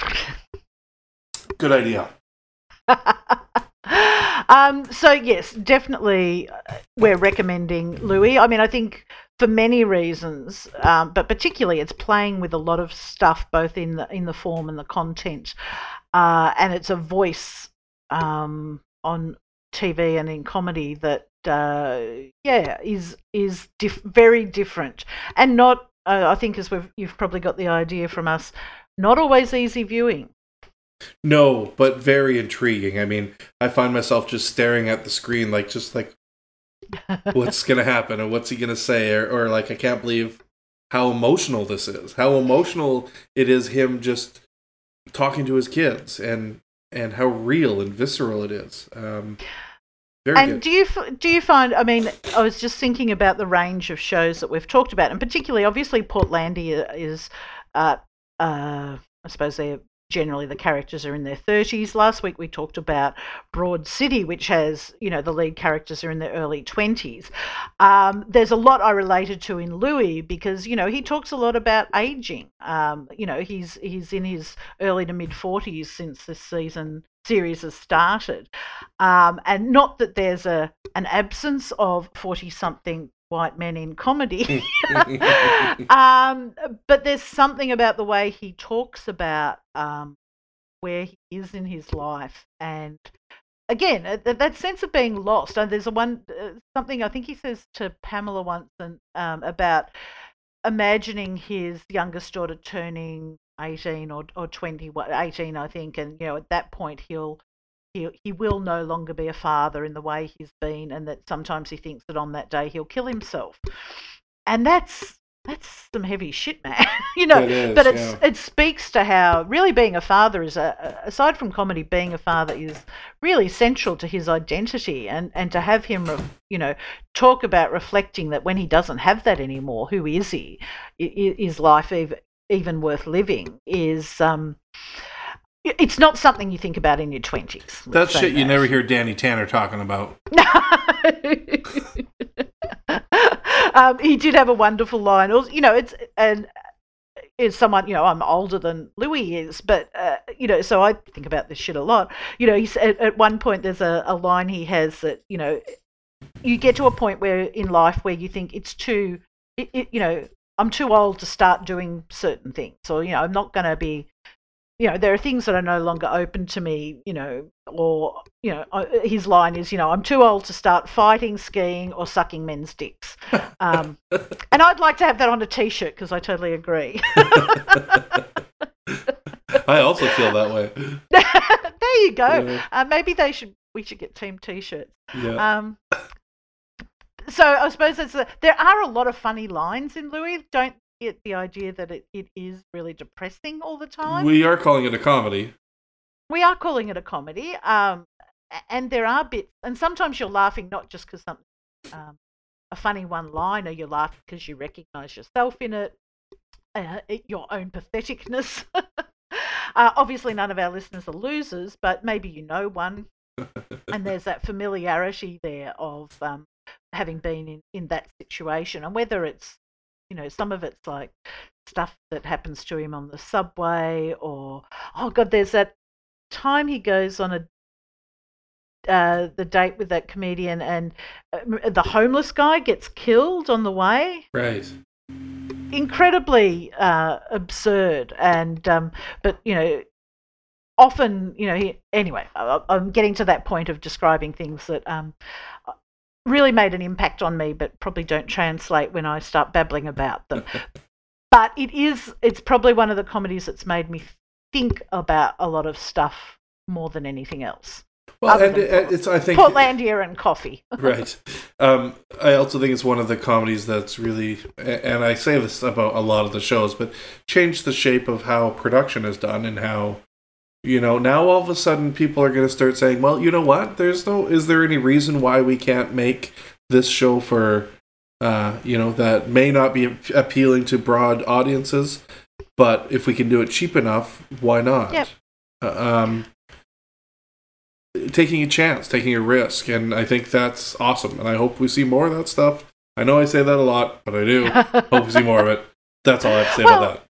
C: good idea. *laughs*
B: Um, so yes, definitely, uh, we're recommending Louie. I mean, I think for many reasons, um, but particularly it's playing with a lot of stuff, both in the in the form and the content, uh, and it's a voice um, on TV and in comedy that uh, yeah is is diff- very different. And not uh, I think as we've you've probably got the idea from us not always easy viewing.
C: No, but very intriguing. I mean, I find myself just staring at the screen, like just like, *laughs* what's gonna happen, or what's he gonna say, or, or like, I can't believe how emotional this is. How emotional it is him just talking to his kids, and and how real and visceral it is. Um, very
B: and
C: good.
B: do you do you find? I mean, I was just thinking about the range of shows that we've talked about, and particularly, obviously, Portlandia is, uh, uh, I suppose they're generally the characters are in their 30s. Last week we talked about Broad City, which has, you know, the lead characters are in their early 20s. Um, there's a lot I related to in Louie because, you know, he talks a lot about aging. Um, you know, he's he's in his early to mid 40s since this season series has started. Um, and not that there's a an absence of 40 something white men in comedy. *laughs* *laughs* um, but there's something about the way he talks about um, where he is in his life, and again, uh, that, that sense of being lost. And there's a one uh, something I think he says to Pamela once and, um, about imagining his youngest daughter turning 18 or, or 20, 18, I think, and you know at that point he'll he, he will no longer be a father in the way he's been, and that sometimes he thinks that on that day he'll kill himself. And that's that's some heavy shit, man. *laughs* you know,
C: It is,
B: but it's
C: yeah.
B: it speaks to how really being a father is a aside from comedy, being a father is really central to his identity, and and to have him, re- you know, talk about reflecting that when he doesn't have that anymore, who is he? Is life even worth living? Is um. It's not something you think about in your twenties.
C: That's shit you never hear Danny Tanner talking about. *laughs* *laughs*
B: um, he did have a wonderful line. Also, you know, it's and is someone you know I'm older than Louie is, but uh, you know, so I think about this shit a lot. You know, he's at, at one point there's a, a line he has that you know you get to a point where in life where you think it's too, it, it, you know, I'm too old to start doing certain things, or you know, I'm not going to be you know, there are things that are no longer open to me, you know, or, you know, his line is, you know, I'm too old to start fighting, skiing, or sucking men's dicks. Um, and I'd like to have that on a t shirt because I totally agree. *laughs*
C: I also feel that way. *laughs*
B: there you go.
C: Yeah.
B: Uh, maybe they should, we should get team t shirts.
C: Yeah.
B: Um, so I suppose it's a, there are a lot of funny lines in Louie. Don't get the idea that it, it is really depressing all the time.
C: we are calling it a comedy.
B: we are calling it a comedy, um, and there are bits, and sometimes you're laughing not just because something um, a funny one line, or you're laughing because you recognise yourself in it, uh, your own patheticness. *laughs* uh, obviously, none of our listeners are losers, but maybe you know one, *laughs* and there's that familiarity there of um, having been in, in that situation, and whether it's you know some of it's like stuff that happens to him on the subway or oh god there's that time he goes on a uh, the date with that comedian and uh, the homeless guy gets killed on the way
C: Right.
B: incredibly uh, absurd and um, but you know often you know he anyway I, i'm getting to that point of describing things that um, really made an impact on me but probably don't translate when i start babbling about them. But it is it's probably one of the comedies that's made me think about a lot of stuff more than anything else.
C: Well,
B: Other
C: and it's I think
B: portlandia and coffee. *laughs*
C: Right. Um, I also think it's one of the comedies that's really, and I say this about a lot of the shows, but changed the shape of how production is done and how, you know, now all of a sudden people are going to start saying, well, you know what? There's no, is there any reason why we can't make this show for, uh, you know, that may not be appealing to broad audiences, but if we can do it cheap enough, why not?
B: Yep.
C: Uh, um, taking a chance, taking a risk, and I think that's awesome. And I hope we see more of that stuff. I know I say that a lot, but I do *laughs* hope we see more of it. That's all I have to say
B: Well,
C: about that.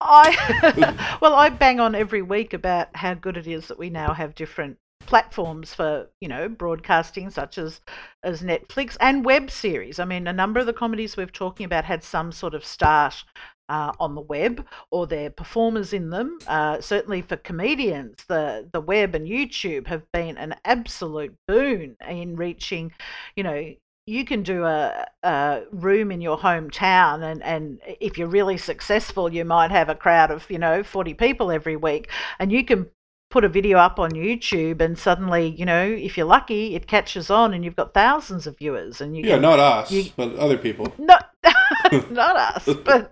B: I *laughs* *laughs* well, I bang on every week about how good it is that we now have different platforms for you know broadcasting, such as as Netflix and web series. I mean, a number of the comedies we're talking about had some sort of start uh, on the web or they're performers in them. Uh, certainly for comedians, the, the web and YouTube have been an absolute boon in reaching, you know, you can do a, a room in your hometown and, and if you're really successful you might have a crowd of you know 40 people every week and you can put a video up on YouTube and suddenly you know if you're lucky it catches on and you've got thousands of viewers and you
C: Yeah,
B: can,
C: not us,
B: you-
C: but other people.
B: not *laughs* not us *laughs* but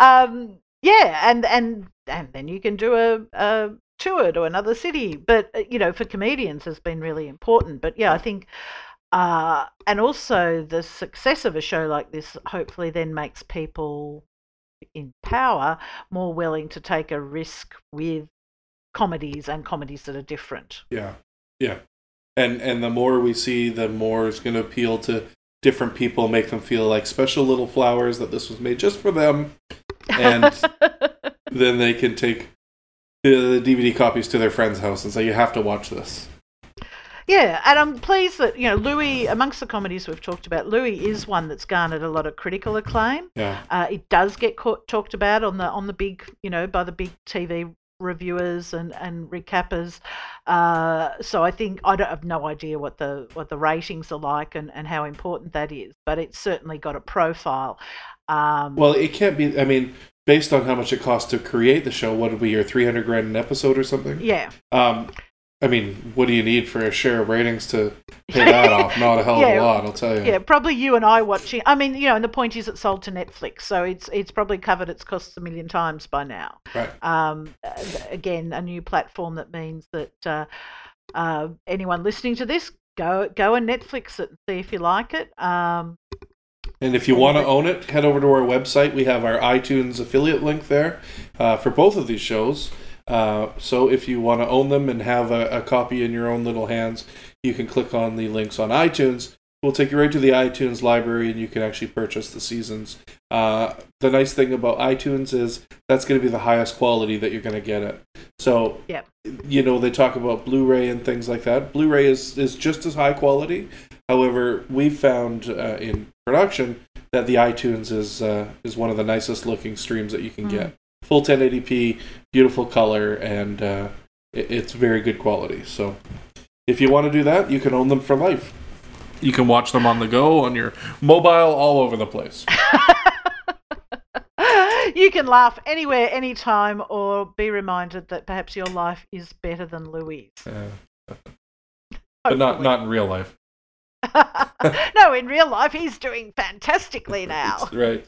B: um yeah and and and then you can do a, a tour to another city but uh, you know for comedians has been really important but yeah i think uh and also the success of a show like this hopefully then makes people in power more willing to take a risk with comedies and comedies that are different.
C: Yeah, yeah, and and the more we see, the more it's going to appeal to different people, make them feel like special little flowers that this was made just for them, and *laughs* then they can take the DVD copies to their friend's house and say, "You have to watch this."
B: Yeah, and I'm pleased that you know Louie, amongst the comedies we've talked about, Louie is one that's garnered a lot of critical acclaim.
C: Yeah,
B: Uh, it does get caught, talked about on the on the big, you know, by the big TV reviewers and and recappers. Uh, so I think I don't have no idea what the what the ratings are like and and how important that is, but it's certainly got a profile. Um,
C: well, it can't be. I mean, based on how much it costs to create the show, what would be your three hundred grand an episode or something?
B: yeah,
C: Um, I mean, what do you need for a share of ratings to pay *laughs* that off? Not a hell of
B: Yeah.
C: a lot, I'll tell you.
B: yeah, probably you and I watching. I mean, you know, and the point is, it's sold to Netflix, so it's it's probably covered its costs a million times by now.
C: Right.
B: um, again, a new platform that means that uh, uh, anyone listening to this, go go and Netflix it and see if you like it. Um,
C: And if you want to own it, head over to our website. We have our iTunes affiliate link there uh, for both of these shows. Uh, so if you want to own them and have a, a copy in your own little hands, you can click on the links on iTunes. We'll take you right to the iTunes library and you can actually purchase the seasons. Uh, the nice thing about iTunes is that's going to be the highest quality that you're going to get it. So,
B: Yep.
C: you know, they talk about Blu ray and things like that. Blu ray is, is just as high quality. However, we've found uh, in production that the iTunes is uh, is one of the nicest looking streams that you can get. Full 1080p, beautiful color, and uh, it, it's very good quality. So, if you want to do that, you can own them for life. You can watch them on the go, on your mobile, all over the place. *laughs*
B: you can laugh anywhere, anytime, or be reminded that perhaps your life is better than Louie.
C: Uh, but not not in real life. *laughs*
B: no, in real life, he's doing fantastically *laughs* now.
C: right.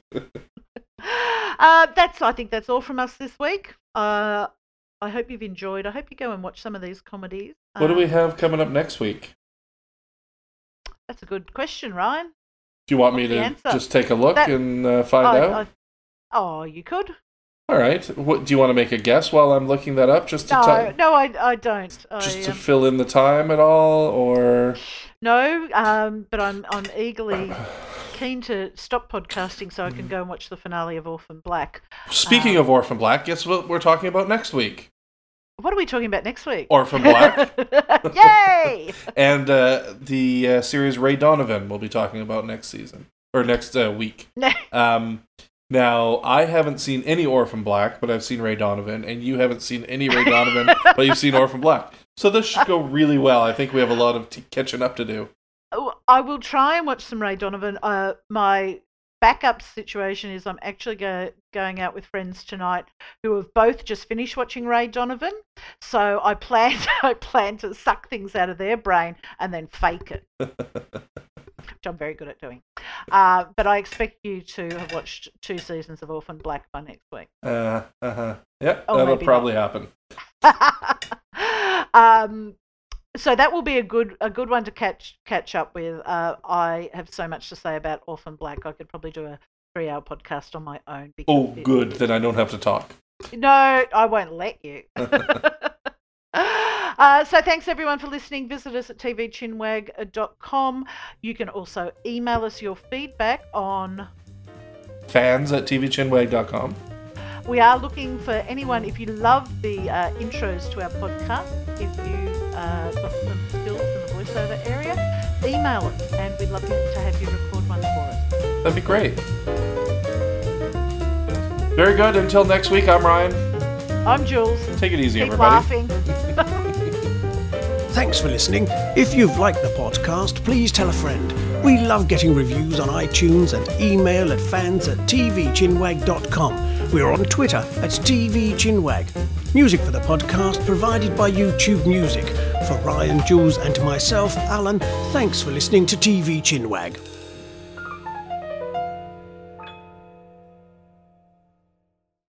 C: *gasps*
B: uh, that's I think that's all from us this week. Uh, I hope you've enjoyed. I hope you go and watch some of these comedies.
C: What do we
B: Um,
C: have coming up next week?
B: That's a good question, Ryan.
C: Do you want me
B: what's the
C: to
B: answer?
C: just take a look
B: That-
C: and uh, find
B: I-
C: out?
B: I- oh, you could.
C: All right. What do you want to make a guess while I'm looking that up, just to
B: No,
C: ti-
B: no, I, I don't.
C: just
B: I,
C: to
B: um,
C: fill in the time at all, or
B: no, um, but I'm I'm eagerly keen to stop podcasting so I can go and watch the finale of Orphan Black.
C: speaking
B: Um,
C: of Orphan Black, guess what we're talking about next week?
B: What are we talking about next week?
C: Orphan Black *laughs*
B: Yay! *laughs*
C: and uh, the uh, series Ray Donovan. We'll be talking about next season or next uh, week. *laughs* Um, now I haven't seen any Orphan Black, but I've seen Ray Donovan, and you haven't seen any Ray Donovan, but you've seen Orphan Black. So this should go really well. I think we have a lot of t- catching up to do.
B: I will try and watch some Ray Donovan. Uh, my backup situation is I'm actually go- going out with friends tonight who have both just finished watching Ray Donovan. So I plan *laughs* I plan to suck things out of their brain and then fake it, which I'm very good at doing. Uh, but I expect you to have watched two seasons of Orphan Black by next week.
C: Uh, uh-huh. Yep,
B: Oh,
C: that'll probably happen. *laughs*
B: um, so that will be a good a good one to catch catch up with. Uh, I have so much to say about Orphan Black. I could probably do a three hour podcast on my own. because
C: Oh,
B: it-
C: good. Then I don't have to talk.
B: No, I won't let you. *laughs* *laughs* Uh, so thanks everyone for listening. Visit us at tvchinwag.com. You can also email us your feedback on
C: Fans at tvchinwag.com.
B: We are looking for anyone, if you love the uh, intros to our podcast, if you uh, got some skills in the voiceover area, email us and we'd love to have you record one for us.
C: That'd be great. Very good. Until next week, I'm Ryan.
B: I'm Jules.
C: Take it easy,
B: Keep
C: everybody.
B: laughing. *laughs*
A: Thanks for listening. If you've liked the podcast, please tell a friend. We love getting reviews on iTunes and email at fans at tvchinwag.com. We're on Twitter at tvchinwag. Music for the podcast provided by YouTube Music. For Ryan, Jules, and myself, Alan, thanks for listening to TV Chinwag.